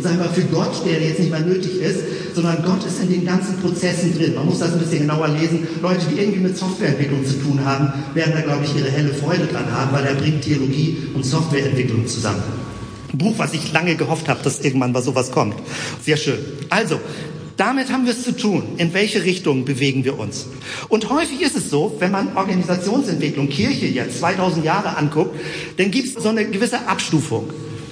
Speaker 1: sagen wir, für Gott, der jetzt nicht mehr nötig ist, sondern Gott ist in den ganzen Prozessen drin. Man muss das ein bisschen genauer lesen. Leute, die irgendwie mit Softwareentwicklung zu tun haben, werden da, glaube ich, ihre helle Freude dran haben, weil er bringt Theologie und Softwareentwicklung zusammen. Buch, was ich lange gehofft habe, dass irgendwann mal sowas kommt. Sehr schön. Also, damit haben wir es zu tun. In welche Richtung bewegen wir uns? Und häufig ist es so, wenn man Organisationsentwicklung, Kirche jetzt 2000 Jahre anguckt, dann gibt es so eine gewisse Abstufung.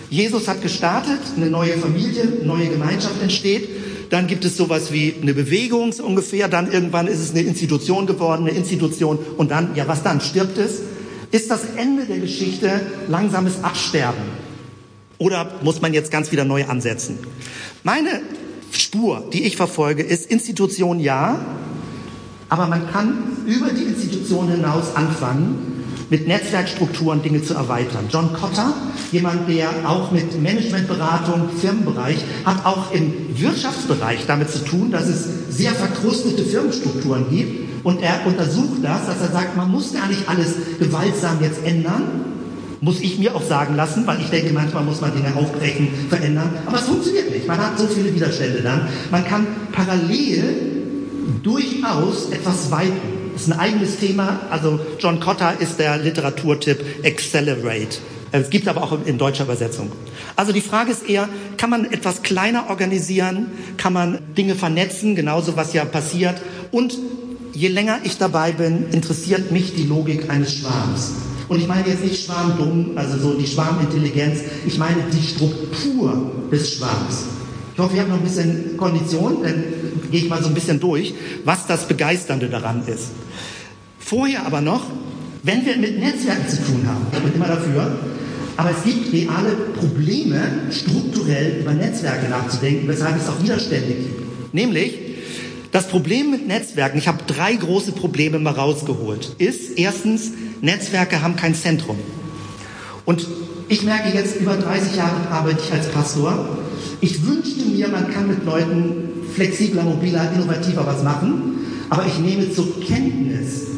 Speaker 1: Jesus hat gestartet, eine neue Familie, eine neue Gemeinschaft entsteht. dann gibt es sowas wie eine Bewegung ungefähr, dann irgendwann ist es eine Institution geworden, eine Institution und dann, ja was dann, stirbt es? Ist das Ende der Geschichte langsames Absterben? Oder muss man jetzt ganz wieder neu ansetzen? Meine Spur, die ich verfolge, ist Institution ja, aber man kann über die Institution hinaus anfangen, mit Netzwerkstrukturen Dinge zu erweitern. John Cotter, jemand, der auch mit Managementberatung, Firmenbereich, hat auch im Wirtschaftsbereich damit zu tun, dass es sehr verkrustete Firmenstrukturen gibt. Und er untersucht das, dass er sagt, man muss gar nicht alles gewaltsam jetzt ändern, muss ich mir auch sagen lassen, weil ich denke, manchmal muss man Dinge aufbrechen, verändern. Aber es funktioniert nicht. Man hat so viele Widerstände dann. Man kann parallel durchaus etwas weiten. Das ist ein eigenes Thema. Also John Cotter ist der Literaturtipp Accelerate. Es gibt aber auch in deutscher Übersetzung. Also die Frage ist eher, kann man etwas kleiner organisieren? Kann man Dinge vernetzen? Genauso was ja passiert. Und je länger ich dabei bin, interessiert mich die Logik eines Schwarms. Und ich meine jetzt nicht Schwarmdumm, also so die Schwarmintelligenz. Ich meine die Struktur des Schwarms. Ich hoffe, ihr habt noch ein bisschen Kondition, dann gehe ich mal so ein bisschen durch, was das Begeisternde daran ist. Vorher aber noch, wenn wir mit Netzwerken zu tun haben, ich bin immer dafür, aber es gibt reale Probleme, strukturell über Netzwerke nachzudenken, weshalb es auch Widerstände gibt. Nämlich, das Problem mit Netzwerken, ich habe drei große Probleme mal rausgeholt, ist erstens, Netzwerke haben kein Zentrum. Und ich merke jetzt, über 30 Jahre arbeite ich als Pastor. Ich wünschte mir, man kann mit Leuten flexibler, mobiler, innovativer was machen, aber ich nehme zur Kenntnis,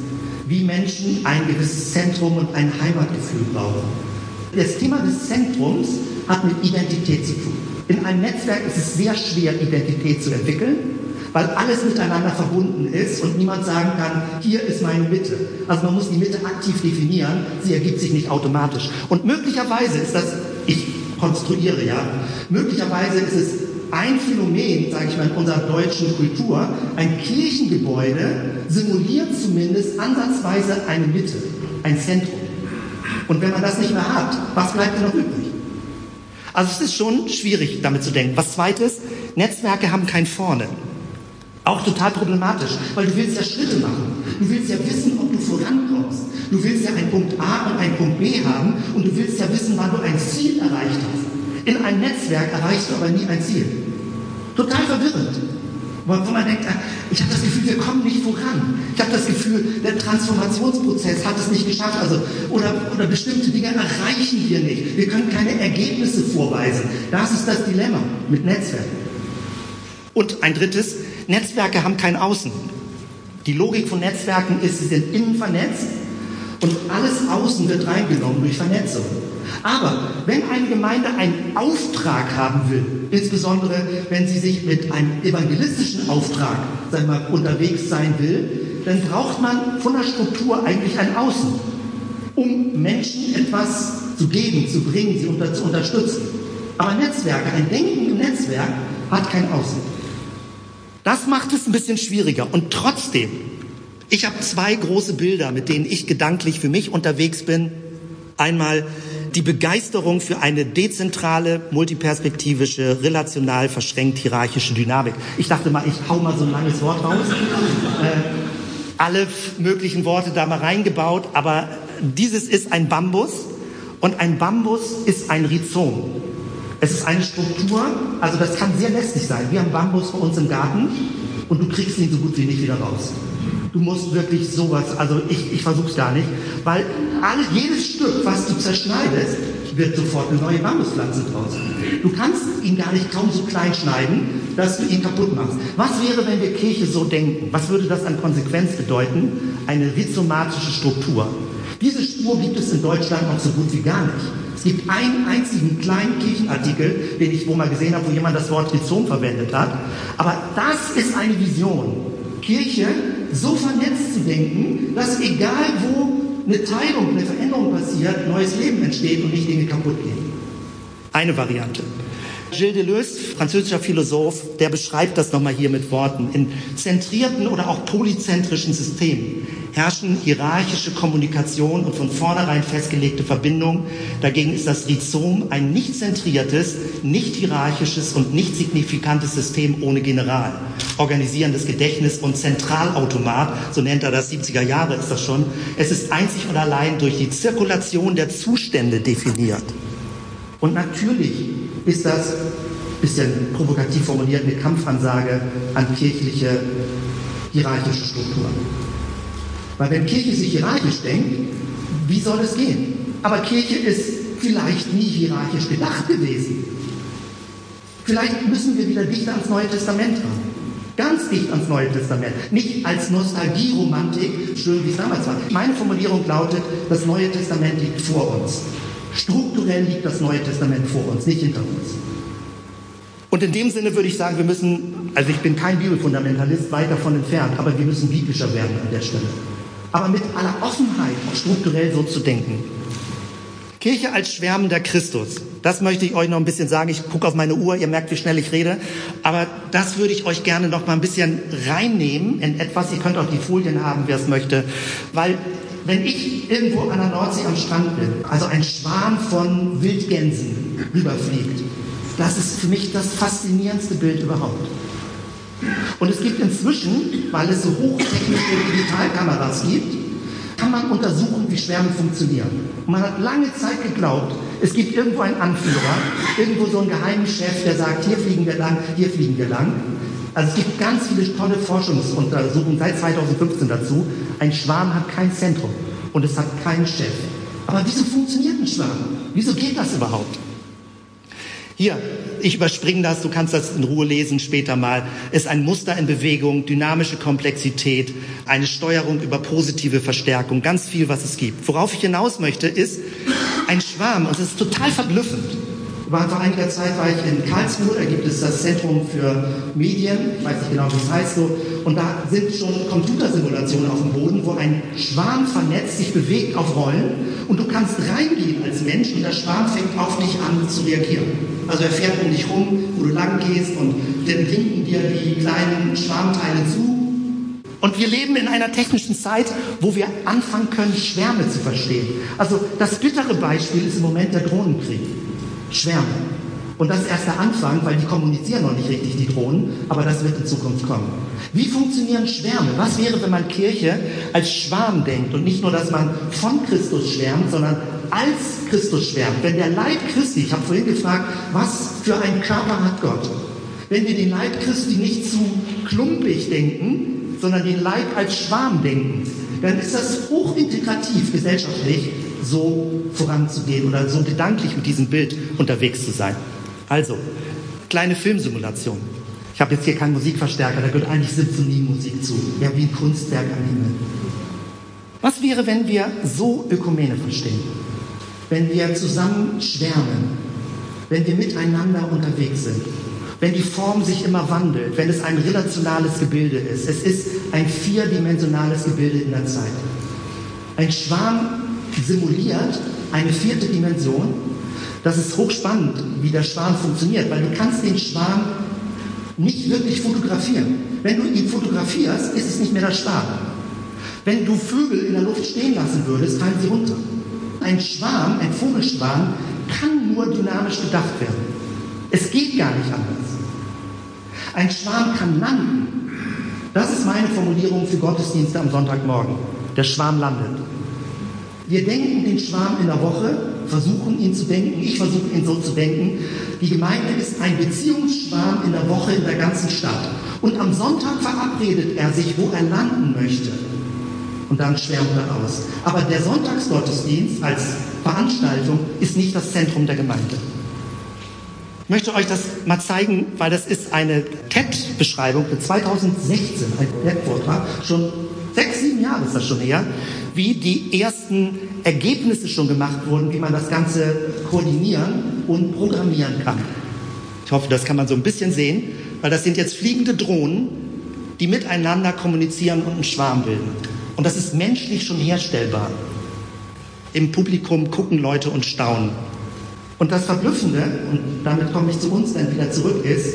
Speaker 1: wie Menschen ein gewisses Zentrum und ein Heimatgefühl brauchen. Das Thema des Zentrums hat mit Identität zu tun. In einem Netzwerk ist es sehr schwer, Identität zu entwickeln weil alles miteinander verbunden ist und niemand sagen kann, hier ist meine Mitte. Also man muss die Mitte aktiv definieren, sie ergibt sich nicht automatisch. Und möglicherweise ist das, ich konstruiere ja, möglicherweise ist es ein Phänomen, sage ich mal, in unserer deutschen Kultur, ein Kirchengebäude simuliert zumindest ansatzweise eine Mitte, ein Zentrum. Und wenn man das nicht mehr hat, was bleibt denn noch übrig? Also es ist schon schwierig, damit zu denken. Was zweites, Netzwerke haben kein Vorne. Auch total problematisch, weil du willst ja Schritte machen. Du willst ja wissen, ob du vorankommst. Du willst ja einen Punkt A und einen Punkt B haben und du willst ja wissen, wann du ein Ziel erreicht hast. In einem Netzwerk erreichst du aber nie ein Ziel. Total verwirrend. Wo man denkt, ah, ich habe das Gefühl, wir kommen nicht voran. Ich habe das Gefühl, der Transformationsprozess hat es nicht geschafft. Also, oder, oder bestimmte Dinge erreichen wir nicht. Wir können keine Ergebnisse vorweisen. Das ist das Dilemma mit Netzwerken. Und ein drittes, Netzwerke haben kein Außen. Die Logik von Netzwerken ist, sie sind innen vernetzt und alles Außen wird reingenommen durch Vernetzung. Aber wenn eine Gemeinde einen Auftrag haben will, insbesondere wenn sie sich mit einem evangelistischen Auftrag sagen wir, unterwegs sein will, dann braucht man von der Struktur eigentlich ein Außen, um Menschen etwas zu geben, zu bringen, sie unter, zu unterstützen. Aber Netzwerke, ein Denken im Netzwerk hat kein Außen. Das macht es ein bisschen schwieriger. Und trotzdem, ich habe zwei große Bilder, mit denen ich gedanklich für mich unterwegs bin. Einmal die Begeisterung für eine dezentrale, multiperspektivische, relational verschränkt hierarchische Dynamik. Ich dachte mal, ich hau mal so ein langes Wort raus. Äh, alle möglichen Worte da mal reingebaut, aber dieses ist ein Bambus und ein Bambus ist ein Rhizom. Es ist eine Struktur, also das kann sehr lästig sein. Wir haben Bambus bei uns im Garten und du kriegst ihn so gut wie nicht wieder raus. Du musst wirklich sowas, also ich, ich versuche es gar nicht, weil alles, jedes Stück, was du zerschneidest, wird sofort eine neue Bambuspflanze draus. Du kannst ihn gar nicht kaum so klein schneiden, dass du ihn kaputt machst. Was wäre, wenn wir Kirche so denken? Was würde das an Konsequenz bedeuten? Eine rhizomatische Struktur. Diese Spur gibt es in Deutschland noch so gut wie gar nicht. Es gibt einen einzigen kleinen Kirchenartikel, den ich wo mal gesehen habe, wo jemand das Wort Rhizom verwendet hat. Aber das ist eine Vision. Kirche so vernetzt zu denken, dass egal wo eine Teilung, eine Veränderung passiert, neues Leben entsteht und nicht Dinge kaputt gehen. Eine Variante. Gilles Deleuze, französischer Philosoph, der beschreibt das nochmal hier mit Worten. In zentrierten oder auch polyzentrischen Systemen herrschen hierarchische Kommunikation und von vornherein festgelegte Verbindungen. Dagegen ist das Rhizom ein nicht zentriertes, nicht hierarchisches und nicht signifikantes System ohne General. Organisierendes Gedächtnis und Zentralautomat, so nennt er das, 70er Jahre ist das schon. Es ist einzig und allein durch die Zirkulation der Zustände definiert. Und natürlich ist das, bisschen provokativ formuliert, eine Kampfansage an kirchliche hierarchische Strukturen. Weil wenn Kirche sich hierarchisch denkt, wie soll es gehen? Aber Kirche ist vielleicht nie hierarchisch gedacht gewesen. Vielleicht müssen wir wieder dicht ans Neue Testament ran. Ganz dicht ans Neue Testament. Nicht als Nostalgieromantik, schön wie es damals war. Meine Formulierung lautet, das Neue Testament liegt vor uns. Strukturell liegt das Neue Testament vor uns, nicht hinter uns. Und in dem Sinne würde ich sagen, wir müssen, also ich bin kein Bibelfundamentalist, weit davon entfernt, aber wir müssen biblischer werden an der Stelle. Aber mit aller Offenheit, strukturell so zu denken. Kirche als schwärmender Christus. Das möchte ich euch noch ein bisschen sagen. Ich gucke auf meine Uhr, ihr merkt, wie schnell ich rede. Aber das würde ich euch gerne noch mal ein bisschen reinnehmen in etwas. Ihr könnt auch die Folien haben, wer es möchte. Weil wenn ich irgendwo an der Nordsee am Strand bin, also ein Schwarm von Wildgänsen rüberfliegt, das ist für mich das faszinierendste Bild überhaupt. Und es gibt inzwischen, weil es so hochtechnische Digitalkameras gibt, kann man untersuchen, wie Schwärme funktionieren. Und man hat lange Zeit geglaubt, es gibt irgendwo einen Anführer, irgendwo so einen geheimen Chef, der sagt, hier fliegen wir lang, hier fliegen wir lang. Also es gibt ganz viele tolle Forschungsuntersuchungen seit 2015 dazu. Ein Schwarm hat kein Zentrum und es hat keinen Chef. Aber wieso funktioniert ein Schwarm? Wieso geht das überhaupt? Hier, ich überspringe das, du kannst das in Ruhe lesen später mal. Ist ein Muster in Bewegung, dynamische Komplexität, eine Steuerung über positive Verstärkung, ganz viel, was es gibt. Worauf ich hinaus möchte, ist ein Schwarm, und es ist total verblüffend war vor einiger Zeit war ich in Karlsruhe, da gibt es das Zentrum für Medien, ich weiß nicht genau, wie es heißt so, und da sind schon Computersimulationen auf dem Boden, wo ein Schwarm vernetzt sich bewegt auf Rollen und du kannst reingehen als Mensch und der Schwarm fängt auf dich an zu reagieren. Also er fährt um dich rum, wo du lang gehst und dann winken dir die kleinen Schwarmteile zu und wir leben in einer technischen Zeit, wo wir anfangen können, Schwärme zu verstehen. Also das bittere Beispiel ist im Moment der Drohnenkrieg. Schwärme. Und das ist erst der Anfang, weil die kommunizieren noch nicht richtig, die Drohnen, aber das wird in Zukunft kommen. Wie funktionieren Schwärme? Was wäre, wenn man Kirche als Schwarm denkt und nicht nur, dass man von Christus schwärmt, sondern als Christus schwärmt? Wenn der Leib Christi, ich habe vorhin gefragt, was für einen Körper hat Gott? Wenn wir den Leib Christi nicht zu klumpig denken, sondern den Leib als Schwarm denken, dann ist das hochintegrativ gesellschaftlich so voranzugehen oder so gedanklich mit diesem Bild unterwegs zu sein. Also, kleine Filmsimulation. Ich habe jetzt hier keinen Musikverstärker, da gehört eigentlich Symphoniemusik zu. Ja, wie ein Kunstwerk am Himmel. Was wäre, wenn wir so Ökumene verstehen? Wenn wir zusammen schwärmen? Wenn wir miteinander unterwegs sind? Wenn die Form sich immer wandelt? Wenn es ein relationales Gebilde ist? Es ist ein vierdimensionales Gebilde in der Zeit. Ein Schwarm simuliert eine vierte Dimension. Das ist hochspannend, wie der Schwarm funktioniert, weil du kannst den Schwarm nicht wirklich fotografieren. Wenn du ihn fotografierst, ist es nicht mehr der Schwarm. Wenn du Vögel in der Luft stehen lassen würdest, fallen sie runter. Ein Schwarm, ein Vogelschwarm, kann nur dynamisch gedacht werden. Es geht gar nicht anders. Ein Schwarm kann landen. Das ist meine Formulierung für Gottesdienste am Sonntagmorgen. Der Schwarm landet. Wir denken den Schwarm in der Woche, versuchen ihn zu denken, ich versuche ihn so zu denken. Die Gemeinde ist ein Beziehungsschwarm in der Woche in der ganzen Stadt. Und am Sonntag verabredet er sich, wo er landen möchte. Und dann schwärmt er aus. Aber der Sonntagsgottesdienst als Veranstaltung ist nicht das Zentrum der Gemeinde. Ich möchte euch das mal zeigen, weil das ist eine TED-Beschreibung für 2016, ein TED-Vortrag, schon sechs, sieben Jahre ist das schon her, wie die ersten Ergebnisse schon gemacht wurden, wie man das Ganze koordinieren und programmieren kann. Ich hoffe, das kann man so ein bisschen sehen, weil das sind jetzt fliegende Drohnen, die miteinander kommunizieren und einen Schwarm bilden. Und das ist menschlich schon herstellbar. Im Publikum gucken Leute und staunen. Und das Verblüffende, und damit komme ich zu uns dann wieder zurück, ist,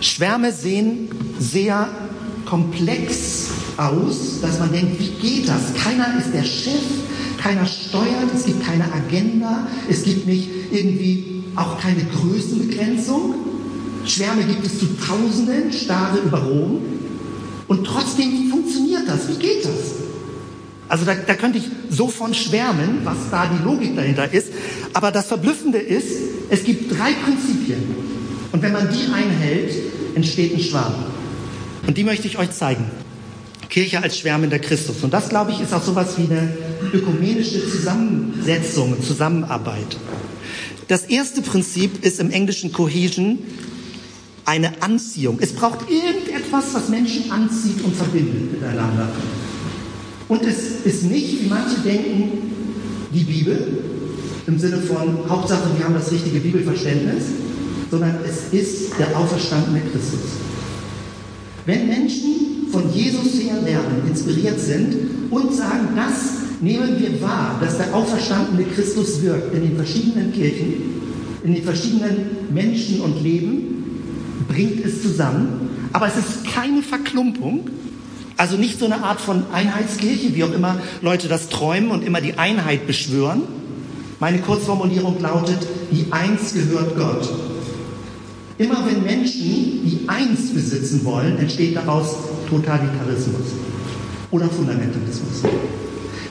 Speaker 1: Schwärme sehen sehr komplex aus, dass man denkt, wie geht das? Keiner ist der Chef, keiner steuert, es gibt keine Agenda, es gibt nicht irgendwie auch keine Größenbegrenzung. Schwärme gibt es zu Tausenden, Stare über Rom. Und trotzdem funktioniert das. Wie geht das? Also da, da könnte ich so von schwärmen, was da die Logik dahinter ist. Aber das Verblüffende ist, es gibt drei Prinzipien. Und wenn man die einhält, entsteht ein Schwarm. Und die möchte ich euch zeigen. Kirche als schwärmender Christus. Und das, glaube ich, ist auch sowas wie eine ökumenische Zusammensetzung, Zusammenarbeit. Das erste Prinzip ist im englischen Cohesion eine Anziehung. Es braucht irgendetwas, was Menschen anzieht und verbindet miteinander. Und es ist nicht, wie manche denken, die Bibel, im Sinne von Hauptsache, wir haben das richtige Bibelverständnis, sondern es ist der auferstandene Christus. Wenn Menschen von Jesus her lernen, inspiriert sind und sagen, das nehmen wir wahr, dass der auferstandene Christus wirkt in den verschiedenen Kirchen, in den verschiedenen Menschen und Leben, bringt es zusammen. Aber es ist keine Verklumpung, also nicht so eine Art von Einheitskirche, wie auch immer Leute das träumen und immer die Einheit beschwören. Meine Kurzformulierung lautet, die Eins gehört Gott. Immer wenn Menschen die Eins besitzen wollen, entsteht daraus Totalitarismus oder Fundamentalismus.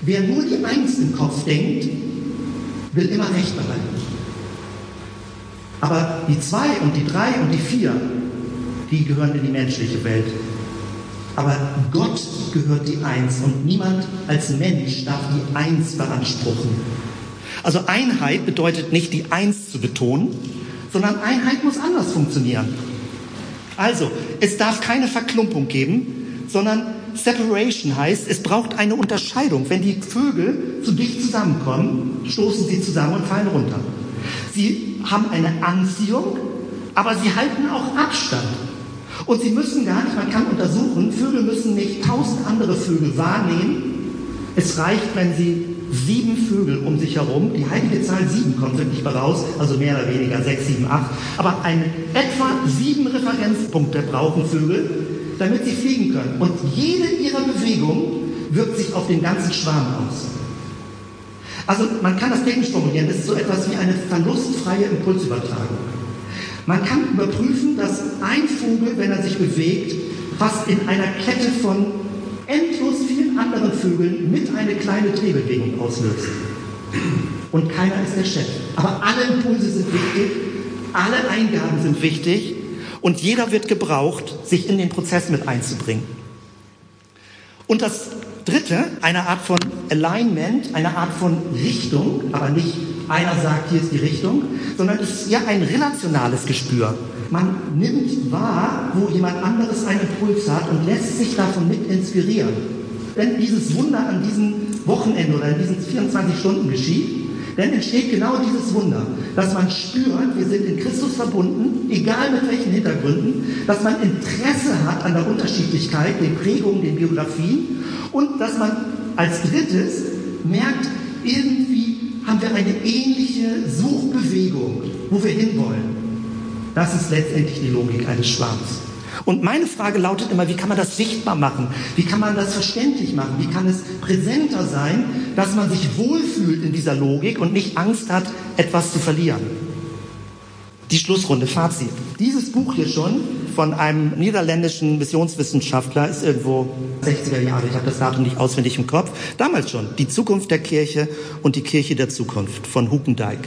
Speaker 1: Wer nur die Eins im Kopf denkt, will immer Recht behalten. Aber die zwei und die drei und die vier, die gehören in die menschliche Welt. Aber Gott gehört die Eins und niemand als Mensch darf die Eins beanspruchen. Also Einheit bedeutet nicht die Eins zu betonen, sondern Einheit muss anders funktionieren. Also, es darf keine Verklumpung geben, sondern Separation heißt, es braucht eine Unterscheidung. Wenn die Vögel zu dicht zusammenkommen, stoßen sie zusammen und fallen runter. Sie haben eine Anziehung, aber sie halten auch Abstand. Und sie müssen gar nicht, man kann untersuchen, Vögel müssen nicht tausend andere Vögel wahrnehmen. Es reicht, wenn sie sieben Vögel um sich herum, die heilige Zahl sieben kommt wirklich mal raus, also mehr oder weniger sechs, sieben, acht, aber ein, etwa sieben Referenzpunkte brauchen Vögel, damit sie fliegen können. Und jede ihrer Bewegungen wirkt sich auf den ganzen Schwarm aus. Also man kann das technisch formulieren, das ist so etwas wie eine verlustfreie Impulsübertragung. Man kann überprüfen, dass ein Vogel, wenn er sich bewegt, fast in einer Kette von endlos vielen anderen Vögeln mit eine kleine Drehbewegung auslöst. Und keiner ist der Chef. Aber alle Impulse sind wichtig, alle Eingaben sind wichtig und jeder wird gebraucht, sich in den Prozess mit einzubringen. Und das Dritte, eine Art von Alignment, eine Art von Richtung, aber nicht einer sagt, hier ist die Richtung, sondern es ist ja ein relationales Gespür. Man nimmt wahr, wo jemand anderes einen Impuls hat und lässt sich davon mit inspirieren. Wenn dieses Wunder an diesem Wochenende oder in diesen 24 Stunden geschieht, dann entsteht genau dieses Wunder, dass man spürt, wir sind in Christus verbunden, egal mit welchen Hintergründen, dass man Interesse hat an der Unterschiedlichkeit, den Prägungen, den Biografien und dass man als drittes merkt, irgendwie haben wir eine ähnliche Suchbewegung, wo wir hinwollen. Das ist letztendlich die Logik eines Schwarms. Und meine Frage lautet immer, wie kann man das sichtbar machen? Wie kann man das verständlich machen? Wie kann es präsenter sein, dass man sich wohlfühlt in dieser Logik und nicht Angst hat, etwas zu verlieren? Die Schlussrunde, Fazit. Dieses Buch hier schon von einem niederländischen Missionswissenschaftler ist irgendwo 60er Jahre, ich habe das Datum nicht auswendig im Kopf, damals schon, Die Zukunft der Kirche und die Kirche der Zukunft von Hukendijk.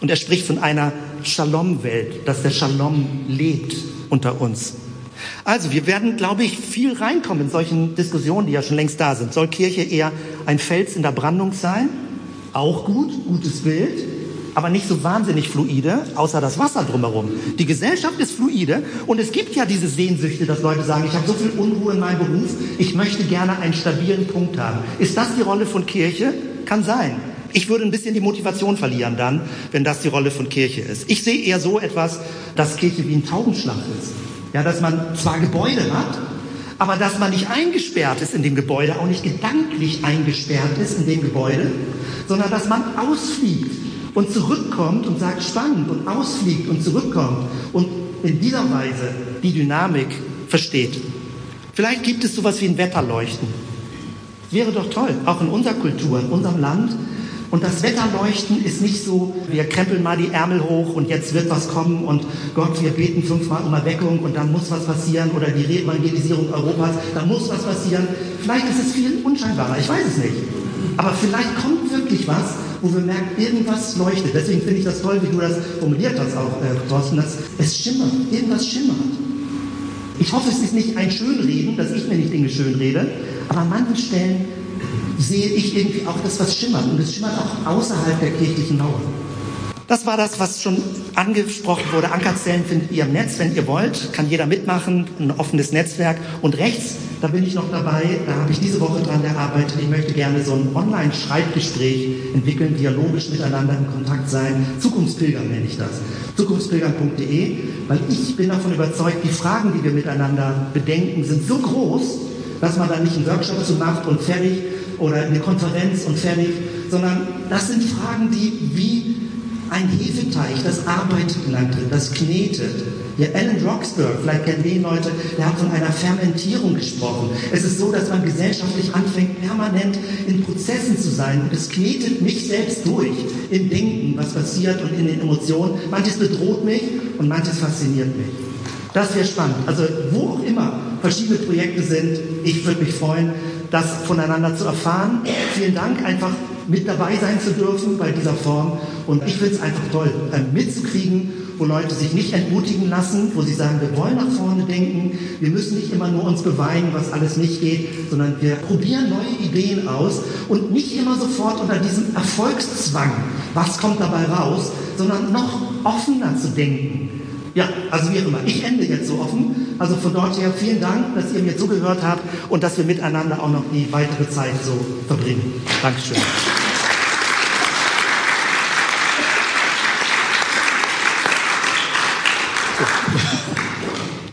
Speaker 1: Und er spricht von einer Shalom-Welt, dass der Shalom lebt unter uns. Also, wir werden, glaube ich, viel reinkommen in solchen Diskussionen, die ja schon längst da sind. Soll Kirche eher ein Fels in der Brandung sein? Auch gut, gutes Bild, aber nicht so wahnsinnig fluide, außer das Wasser drumherum. Die Gesellschaft ist fluide und es gibt ja diese Sehnsüchte, dass Leute sagen, ich habe so viel Unruhe in meinem Beruf, ich möchte gerne einen stabilen Punkt haben. Ist das die Rolle von Kirche? Kann sein. Ich würde ein bisschen die Motivation verlieren dann, wenn das die Rolle von Kirche ist. Ich sehe eher so etwas, dass Kirche wie ein Taubenschlag ist. Ja, dass man zwar Gebäude hat, aber dass man nicht eingesperrt ist in dem Gebäude, auch nicht gedanklich eingesperrt ist in dem Gebäude, sondern dass man ausfliegt und zurückkommt und sagt spannend und ausfliegt und zurückkommt und in dieser Weise die Dynamik versteht. Vielleicht gibt es sowas wie ein Wetterleuchten. Wäre doch toll, auch in unserer Kultur, in unserem Land. Und das Wetterleuchten ist nicht so, wir krempeln mal die Ärmel hoch und jetzt wird was kommen und Gott, wir beten fünfmal um Erweckung und dann muss was passieren oder die Re-Evangelisierung Europas, da muss was passieren. Vielleicht ist es viel unscheinbarer, ich weiß es nicht. Aber vielleicht kommt wirklich was, wo wir merken, irgendwas leuchtet. Deswegen finde ich das toll, wie du das formuliert hast auch, äh, Thorsten, dass es schimmert, irgendwas schimmert. Ich hoffe, es ist nicht ein Schönreden, dass ich mir nicht Dinge schönrede, aber an manchen Stellen sehe ich irgendwie auch das, was schimmert. Und es schimmert auch außerhalb der kirchlichen Mauer. Das war das, was schon angesprochen wurde. Ankerzellen findet ihr im Netz, wenn ihr wollt. Kann jeder mitmachen. Ein offenes Netzwerk. Und rechts, da bin ich noch dabei. Da habe ich diese Woche dran gearbeitet. Ich möchte gerne so ein Online-Schreibgespräch entwickeln, dialogisch miteinander in Kontakt sein. Zukunftspilgern nenne ich das. Zukunftspilgern.de. Weil ich bin davon überzeugt, die Fragen, die wir miteinander bedenken, sind so groß, dass man da nicht einen Workshop zu macht und fertig oder eine Konferenz und fertig, sondern das sind Fragen, die wie ein Hefeteig, das arbeitet einem drin, das knetet. Ja, Alan Roxburgh, vielleicht kennen den Leute, der hat von einer Fermentierung gesprochen. Es ist so, dass man gesellschaftlich anfängt, permanent in Prozessen zu sein und es knetet mich selbst durch im Denken, was passiert und in den Emotionen. Manches bedroht mich und manches fasziniert mich. Das wäre spannend. Also wo auch immer verschiedene Projekte sind, ich würde mich freuen, das voneinander zu erfahren. Vielen Dank einfach mit dabei sein zu dürfen bei dieser Form. Und ich finde es einfach toll, mitzukriegen, wo Leute sich nicht entmutigen lassen, wo sie sagen, wir wollen nach vorne denken, wir müssen nicht immer nur uns beweinen, was alles nicht geht, sondern wir probieren neue Ideen aus und nicht immer sofort unter diesem Erfolgszwang, was kommt dabei raus, sondern noch offener zu denken. Ja, also wie auch immer. Ich ende jetzt so offen. Also von dort her vielen Dank, dass ihr mir zugehört habt und dass wir miteinander auch noch die weitere Zeit so verbringen. Dankeschön.